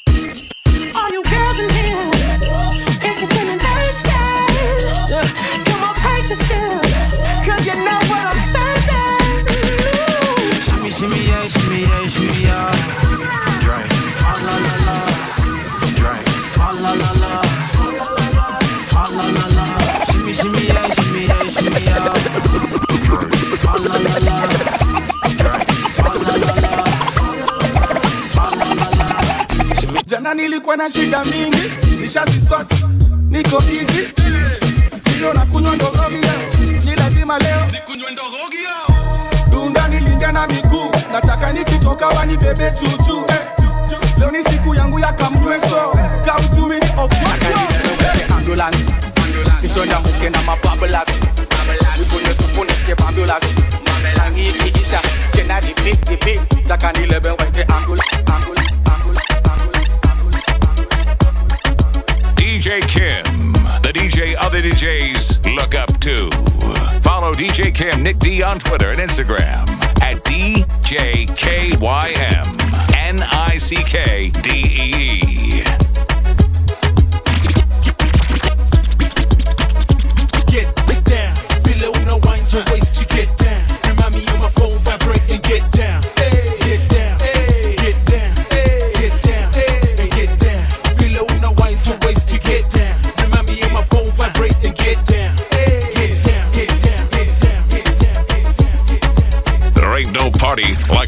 Speaker 2: Nilikuwa na shida mingi, nishazisort, niko bizi, Hiyo na kunywa ndogogi leo, ni lazima leo nikunywe ndogogi leo. Dunda nilingia na miguu, nataka nikitoka wanibebe chuchu. Eh, leo ni siku yangu ya kamnyweso, kautumi ni okwato. Ambulance, kesho niamke na mababulas. Nikunywe supu nisikie ambulance. Angini tena repeat. Taka nilebe waite ambulance,
Speaker 26: DJ Kym, the DJ other DJs look up to. Follow DJ Kym Nick D on Twitter and Instagram at DJKYM N I C K D E E.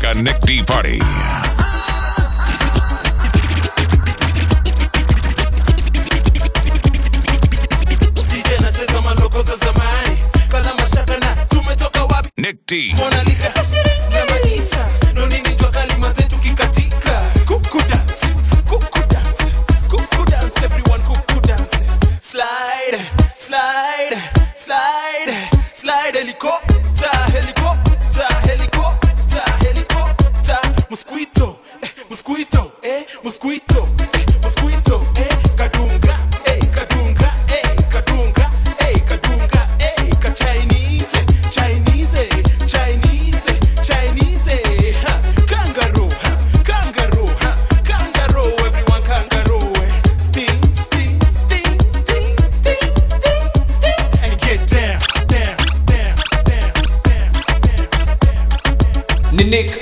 Speaker 26: like a NickDee party.
Speaker 43: DJ nacheza maloko za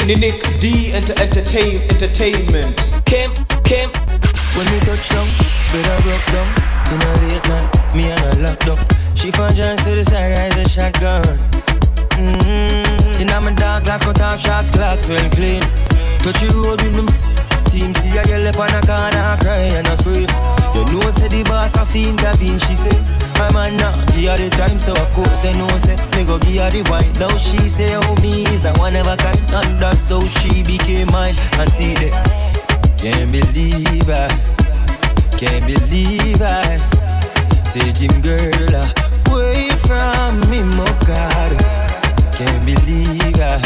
Speaker 26: Nick,
Speaker 1: ni NickDee enter, entertain, entertainment.
Speaker 42: Kym, Kym.
Speaker 9: When we touch down, better broke down. In a late night, me and her locked up. She found John to the side, rise a shotgun. Mm-hmm. In my dark glass, cut off shots, clocks well clean. Touch you road with me. Team see a girl up on a corner, cry and a scream. You know, say the boss a fiend, intervene, she say. My man now, give her the time, so of course I know, give the wine. Now she say, oh, me is a one of a kind, and that's how she became mine. And see that, can't believe I, can't believe I, take him girl away from me, my God. Can't believe I,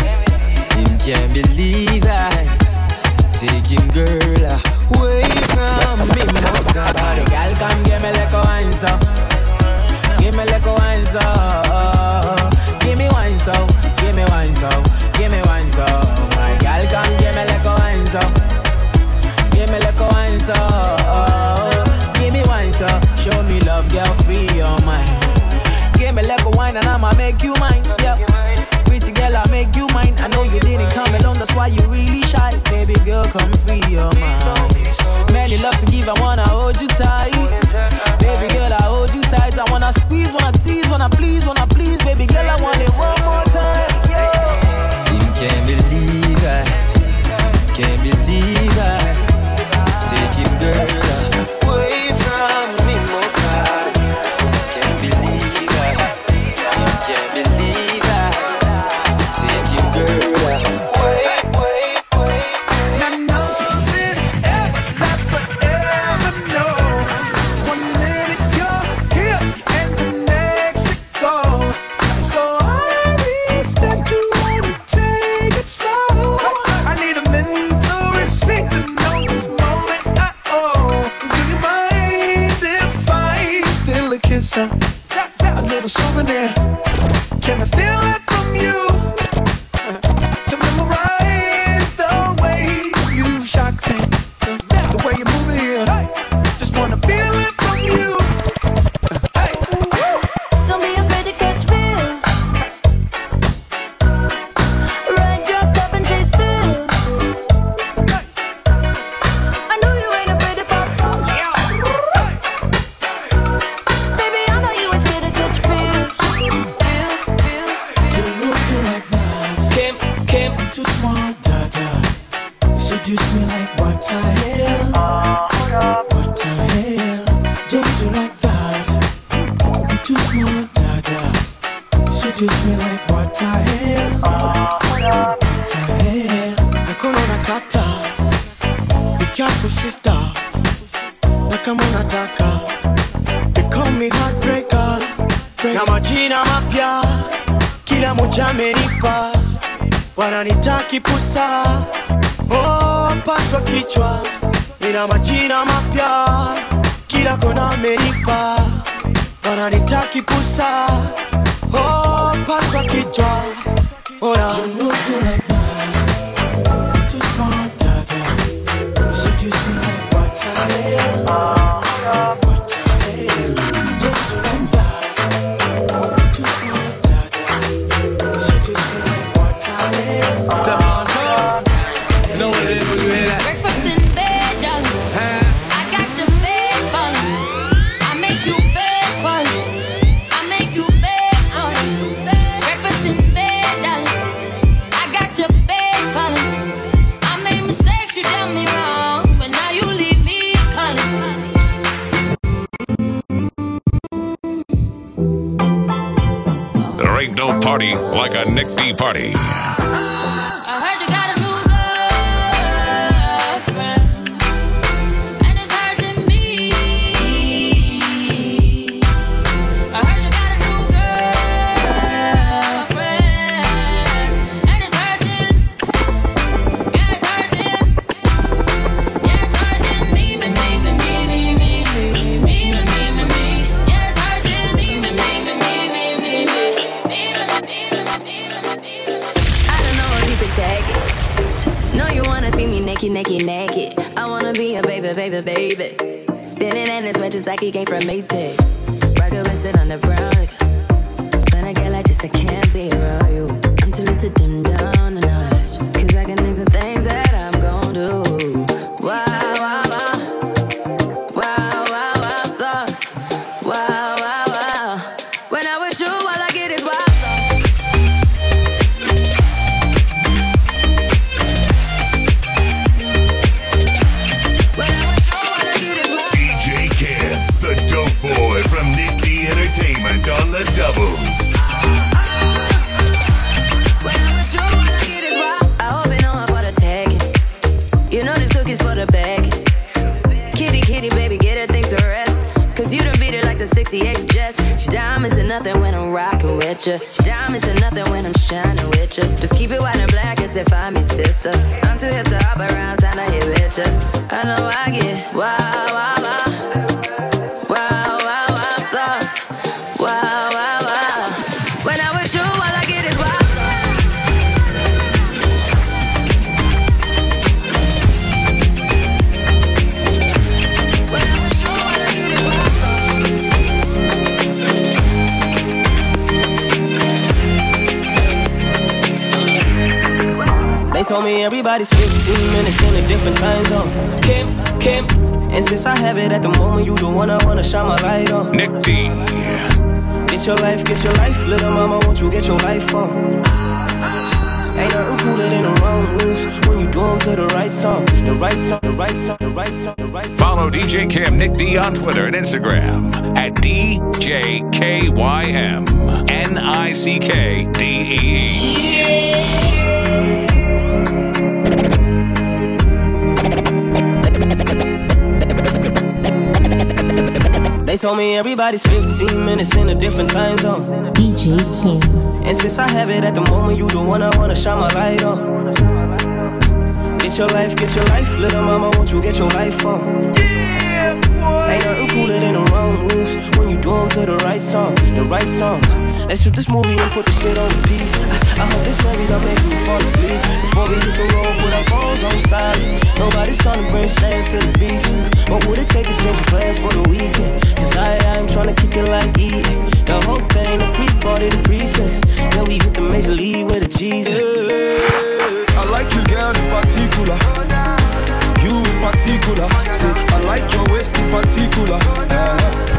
Speaker 9: him can't believe I. Take him girl away from me, my God.
Speaker 10: Girl, come give me like a wine so. Give me like a wine so. Give me wine so. Give me wine so. Give me wine so. My girl, come give me like a wine so. Give me like a wine so. Give me wine so. Show me love, girl, free your mind. Give me like a wine and I'ma make you mine. Yeah. Pretty girl, I make you mine. I know you didn't come alone, that's why you really shy. Baby girl, come free your mind. Many love to give, I wanna hold you tight. Baby girl, I hold you tight. I wanna squeeze, wanna please, wanna please. Baby girl, I want it one more time. Yeah.
Speaker 9: Him can't believe I, can't believe
Speaker 15: just like he came from Maytag. Rocket it on the brown.
Speaker 10: 15 minutes in a different time zone. Kym, Kym. And since I have it at the moment, you the one I wanna shine my light on.
Speaker 26: Nick D.
Speaker 10: Get your life, get your life, little mama, won't you get your life on? Ain't nothing cooler than the wrong moves when you do 'em to the right song, the right song, the right song, the right song, the right song.
Speaker 26: Follow DJ Kym Nick D on Twitter and Instagram at DJKYM. N I C K D E E.
Speaker 10: They told me everybody's 15 minutes in a different time zone.
Speaker 44: DJ Kym.
Speaker 10: And since I have it at the moment, you the one I wanna shine my light on. Get your life, get your life, little mama, won't you get your life on? Yeah, boy. Ain't nothing cooler than the wrong moves when you do 'em to the right song, the right song. Let's shoot this movie and put the shit on repeat. I, I hope this memories are making you fall asleep. Before we hit the road, put our phones on silent. Nobody's trying to bring shame to the beach. What would it take to change your plans for the weekend? Cause I, I'm trying to kick it like E. The whole thing, the pre-party, the pre-sex. Then we hit the major league with a Jesus.
Speaker 45: I like you, girl, in particular. You in particular. Say, I like your waist in particular. Yeah.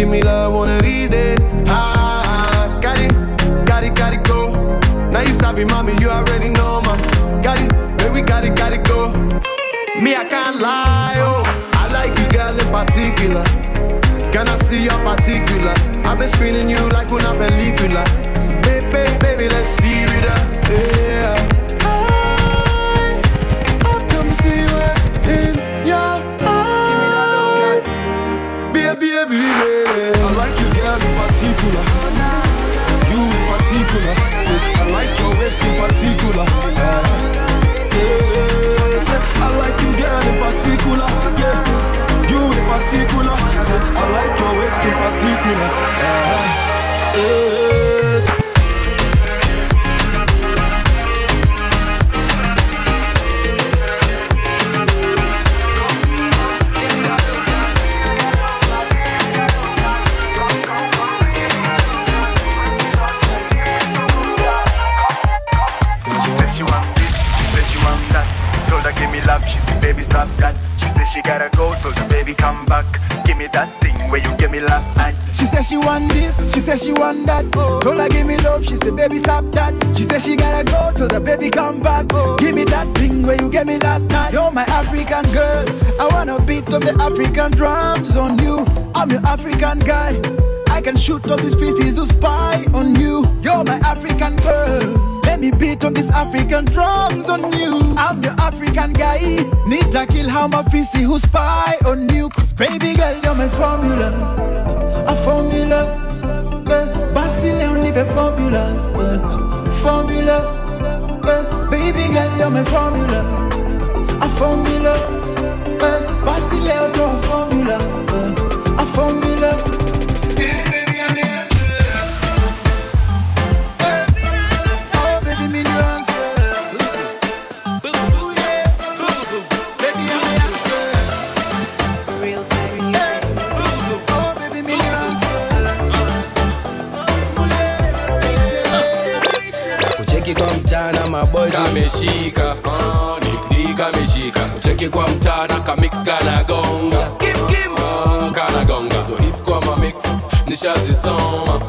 Speaker 11: Give me love one of these days. Ah, got it, got it, got it, go. Now you sabi, mommy, you already know, ma. Got it, baby, got it, got it, go. Me, I can't lie, oh. I like you, girl, in particular. Can I see your particulars? I've been screening you like una película. So baby, baby, let's steer it up, yeah. Particular. Yeah, say, I like you, girl, in particular. Yeah. You in particular. Say, I like your waist in particular. Yeah. Yeah.
Speaker 46: Want this, she said she want that. Told her give me love, she said baby stop that. She said she gotta go, told her baby come back. Give me that thing where you gave me last night.
Speaker 37: You're my African girl, I wanna beat on the African drums on you. I'm your African guy. I can shoot all these pieces who spy on you. You're my African girl. Let me beat on these African drums on you. I'm your African guy. Need to kill how my fissy who spy on you. Cause baby girl, you're my formula. A formula. Yeah. Basile only the formula. Yeah. Formula. Yeah. Baby girl, you're my formula. A formula. Yeah. Basile only a formula. Yeah. A formula. ameshika. Nikdika ameshika.
Speaker 9: Ucheki kwa mtana kamix kanagonga. Ah, kanagonga. Zohisi mamix nishazisoma.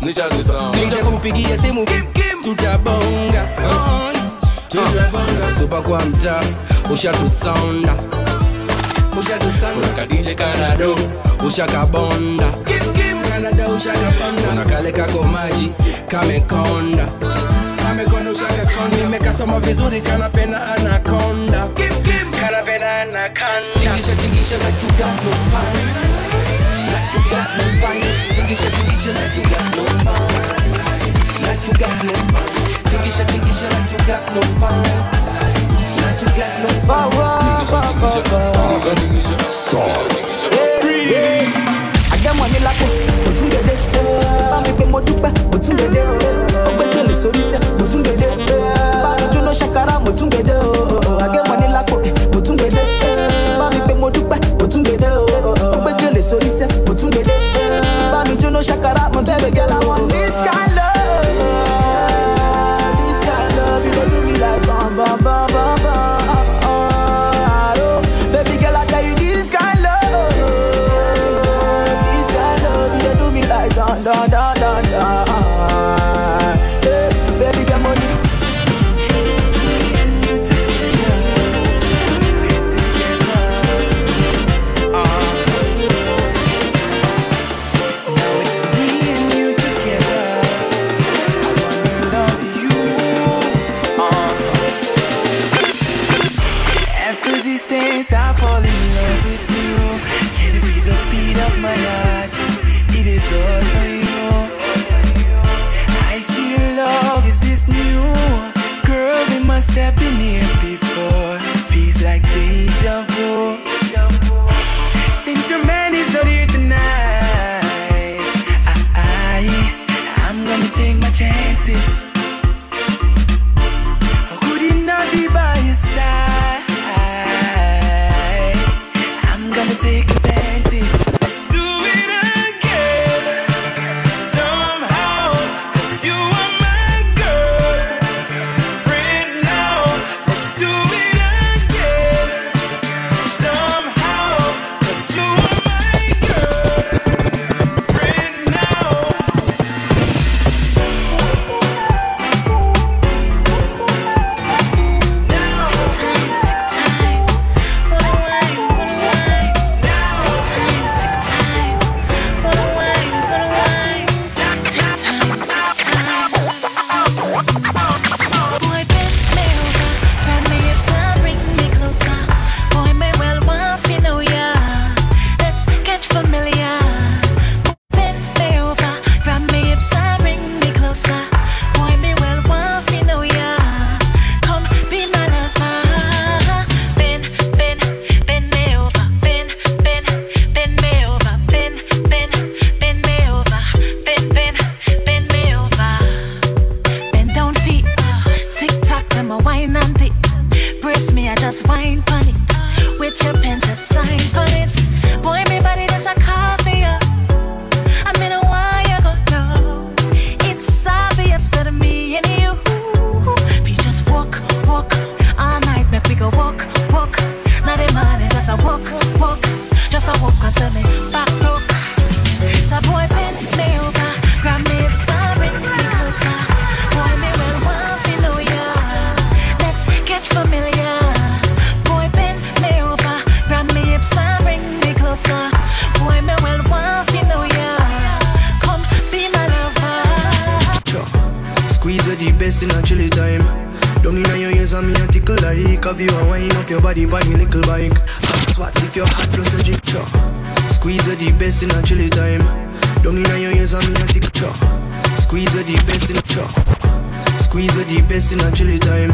Speaker 9: Nishazisoma.
Speaker 47: Simu. Kimkim tutabonga. Ah. Uh,
Speaker 9: supa kwa mtaa. Ushatusonda. Ushakasanakadije kanado. Ushakabonda. Ushakabonda. Kale kako maji. Kamekonda.
Speaker 47: uh, ushakakonda
Speaker 9: nimekasoma vizuri kanapenda anakonda
Speaker 47: kanapenda anakonda
Speaker 9: tingisha tingisha like you got no spine. Like you got no spine. Tingisha tingisha like you got no spine. Like you got no spine. Tingisha tingisha like you got no spine. Like you got no spine
Speaker 10: dédé àgẹ́mọ̀ lápò dédé these days, I fall in love with you. Can it be the beat of my heart? It is all
Speaker 9: in a chilly time Down inna your ears and me a tickle Squeeze the best in a Squeeze the best in a chilly time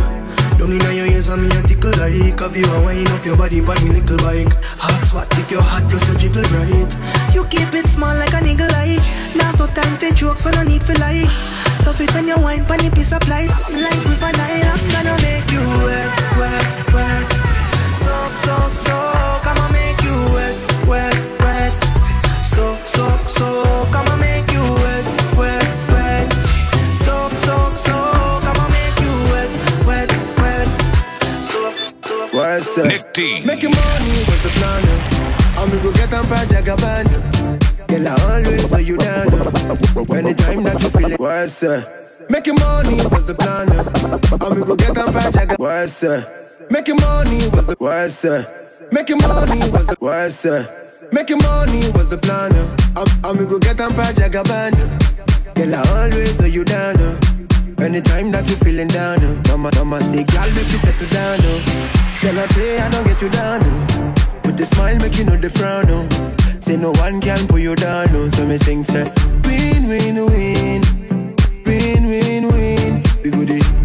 Speaker 9: Down inna your ears and me a tickle like Have you a wind up your body on the little bike Ask what if your hot plus a jiggle right
Speaker 48: You keep it small like an eagle eye. Now no time for jokes, so no need for lie. Love it when you wine pon the piece of lice. Like with a Nile, I'm gonna make you wet, wet, wet. Soak, soak, soak,
Speaker 26: D.
Speaker 11: Making money was the plan. I'm gonna go get on Project Abandon. Girl, I always hold you down. Anytime that you feel it, what's up? Making money was the plan. I'm gonna go get on Project What's up? Making money was the what's eh. up? Making money was the what's eh. up? Making money was the plan. I'm, I'm gonna go get on Project Abandon. Eh. Girl, I always hold you down. Anytime that you feeling down, mama, mama say, girl, make you settle down. Girl, I say I don't get you down. With the smile, make you know the frown. Say no one can pull you down. So me sing, say, win, win, win, win, win, win. We go the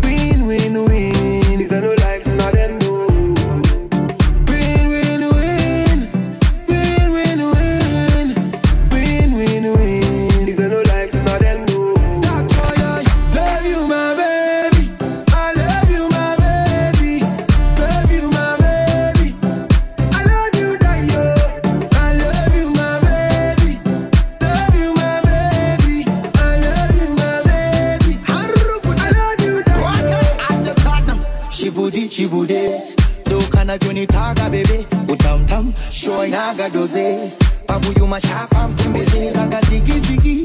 Speaker 27: vyonitaga bebe utamtam shoinaga doze. Babuyu mashapa mtembeze zaga zigizigi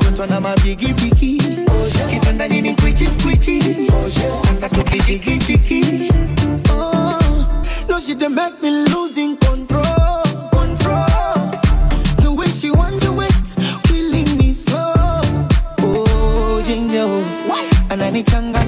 Speaker 27: mtoto na mabigibigi kitanda nini kwichi kwichi. Asa tukijigijigi Oh, no she dey make me losing control control. The way she want the waist killing me slow. Oh ginger. Oh ananichanganya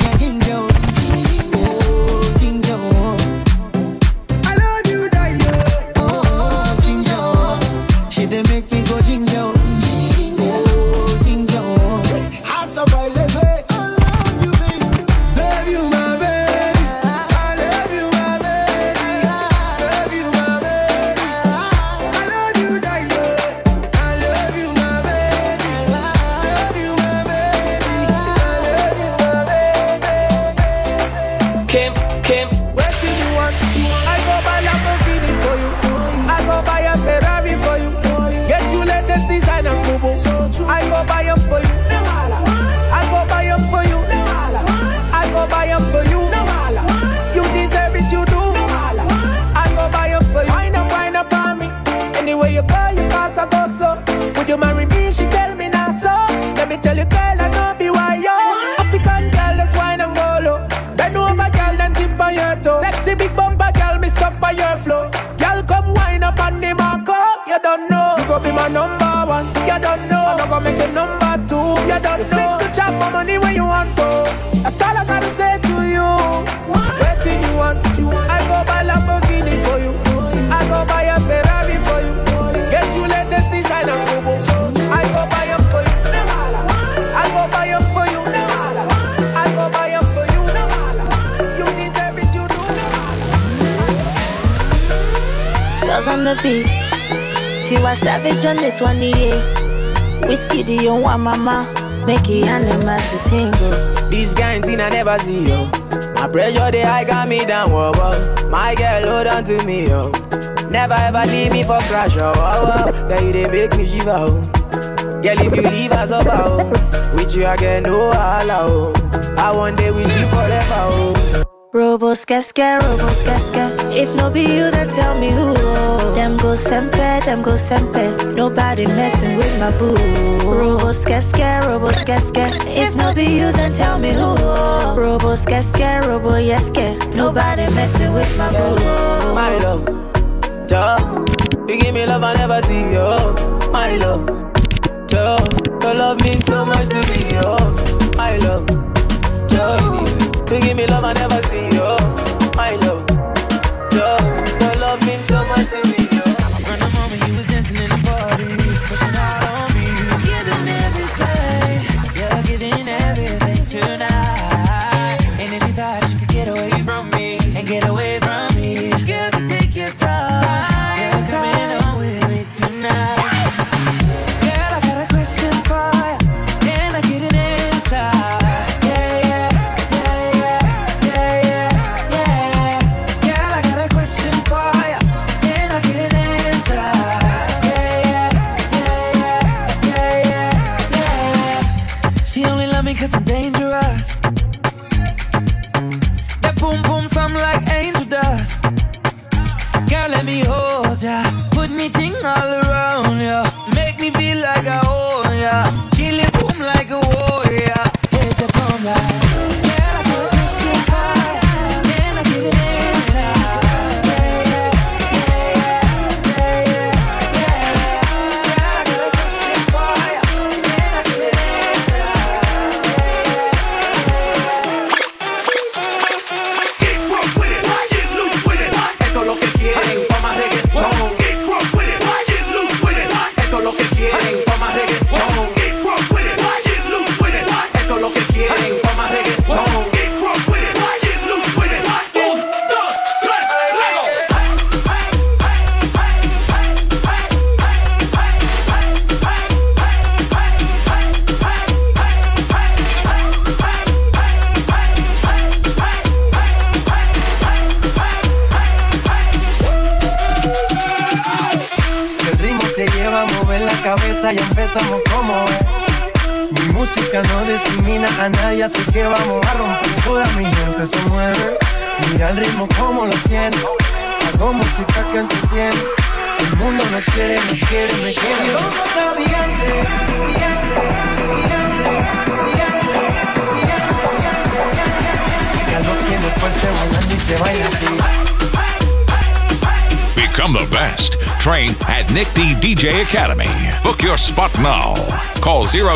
Speaker 39: Savage on this one, yeah. Whiskey, do you want mama? Make it animals to tingle.
Speaker 10: This kind thing I never see, yo. My pressure, they high got me down, whoa, whoa. My girl, hold on to me, yo. Never ever leave me for crash, oh, oh, oh. Girl, you they make me shiver, oh. Girl, if you leave us up, oh. With you, I get no holla, oh. I want day with you forever, oh.
Speaker 39: Robo skeske, robo skeske. If no be you, then tell me who. Them go sempe, them go sempe. Nobody messing with my boo. Robo get scare, robo get scared. If no be you, then tell me who. Robo get scare, robo yes scare. Nobody messing with my boo.
Speaker 10: My love, Joe, you give me love I never see. Oh, my love, Joe, your love means so much to me. Oh, my love,
Speaker 19: Joe, you give me love I
Speaker 26: never see. Oh.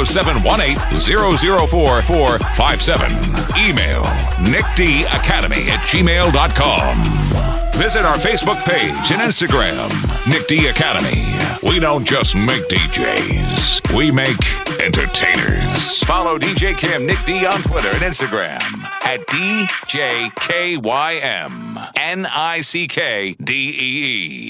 Speaker 26: 718 00457. Email nickdacademy at gmail.com. Visit our Facebook page and Instagram, Nick D Academy. We don't just make DJs, we make entertainers. Follow DJ Kym Nick D on Twitter and Instagram at DJKYM N I C K D E E.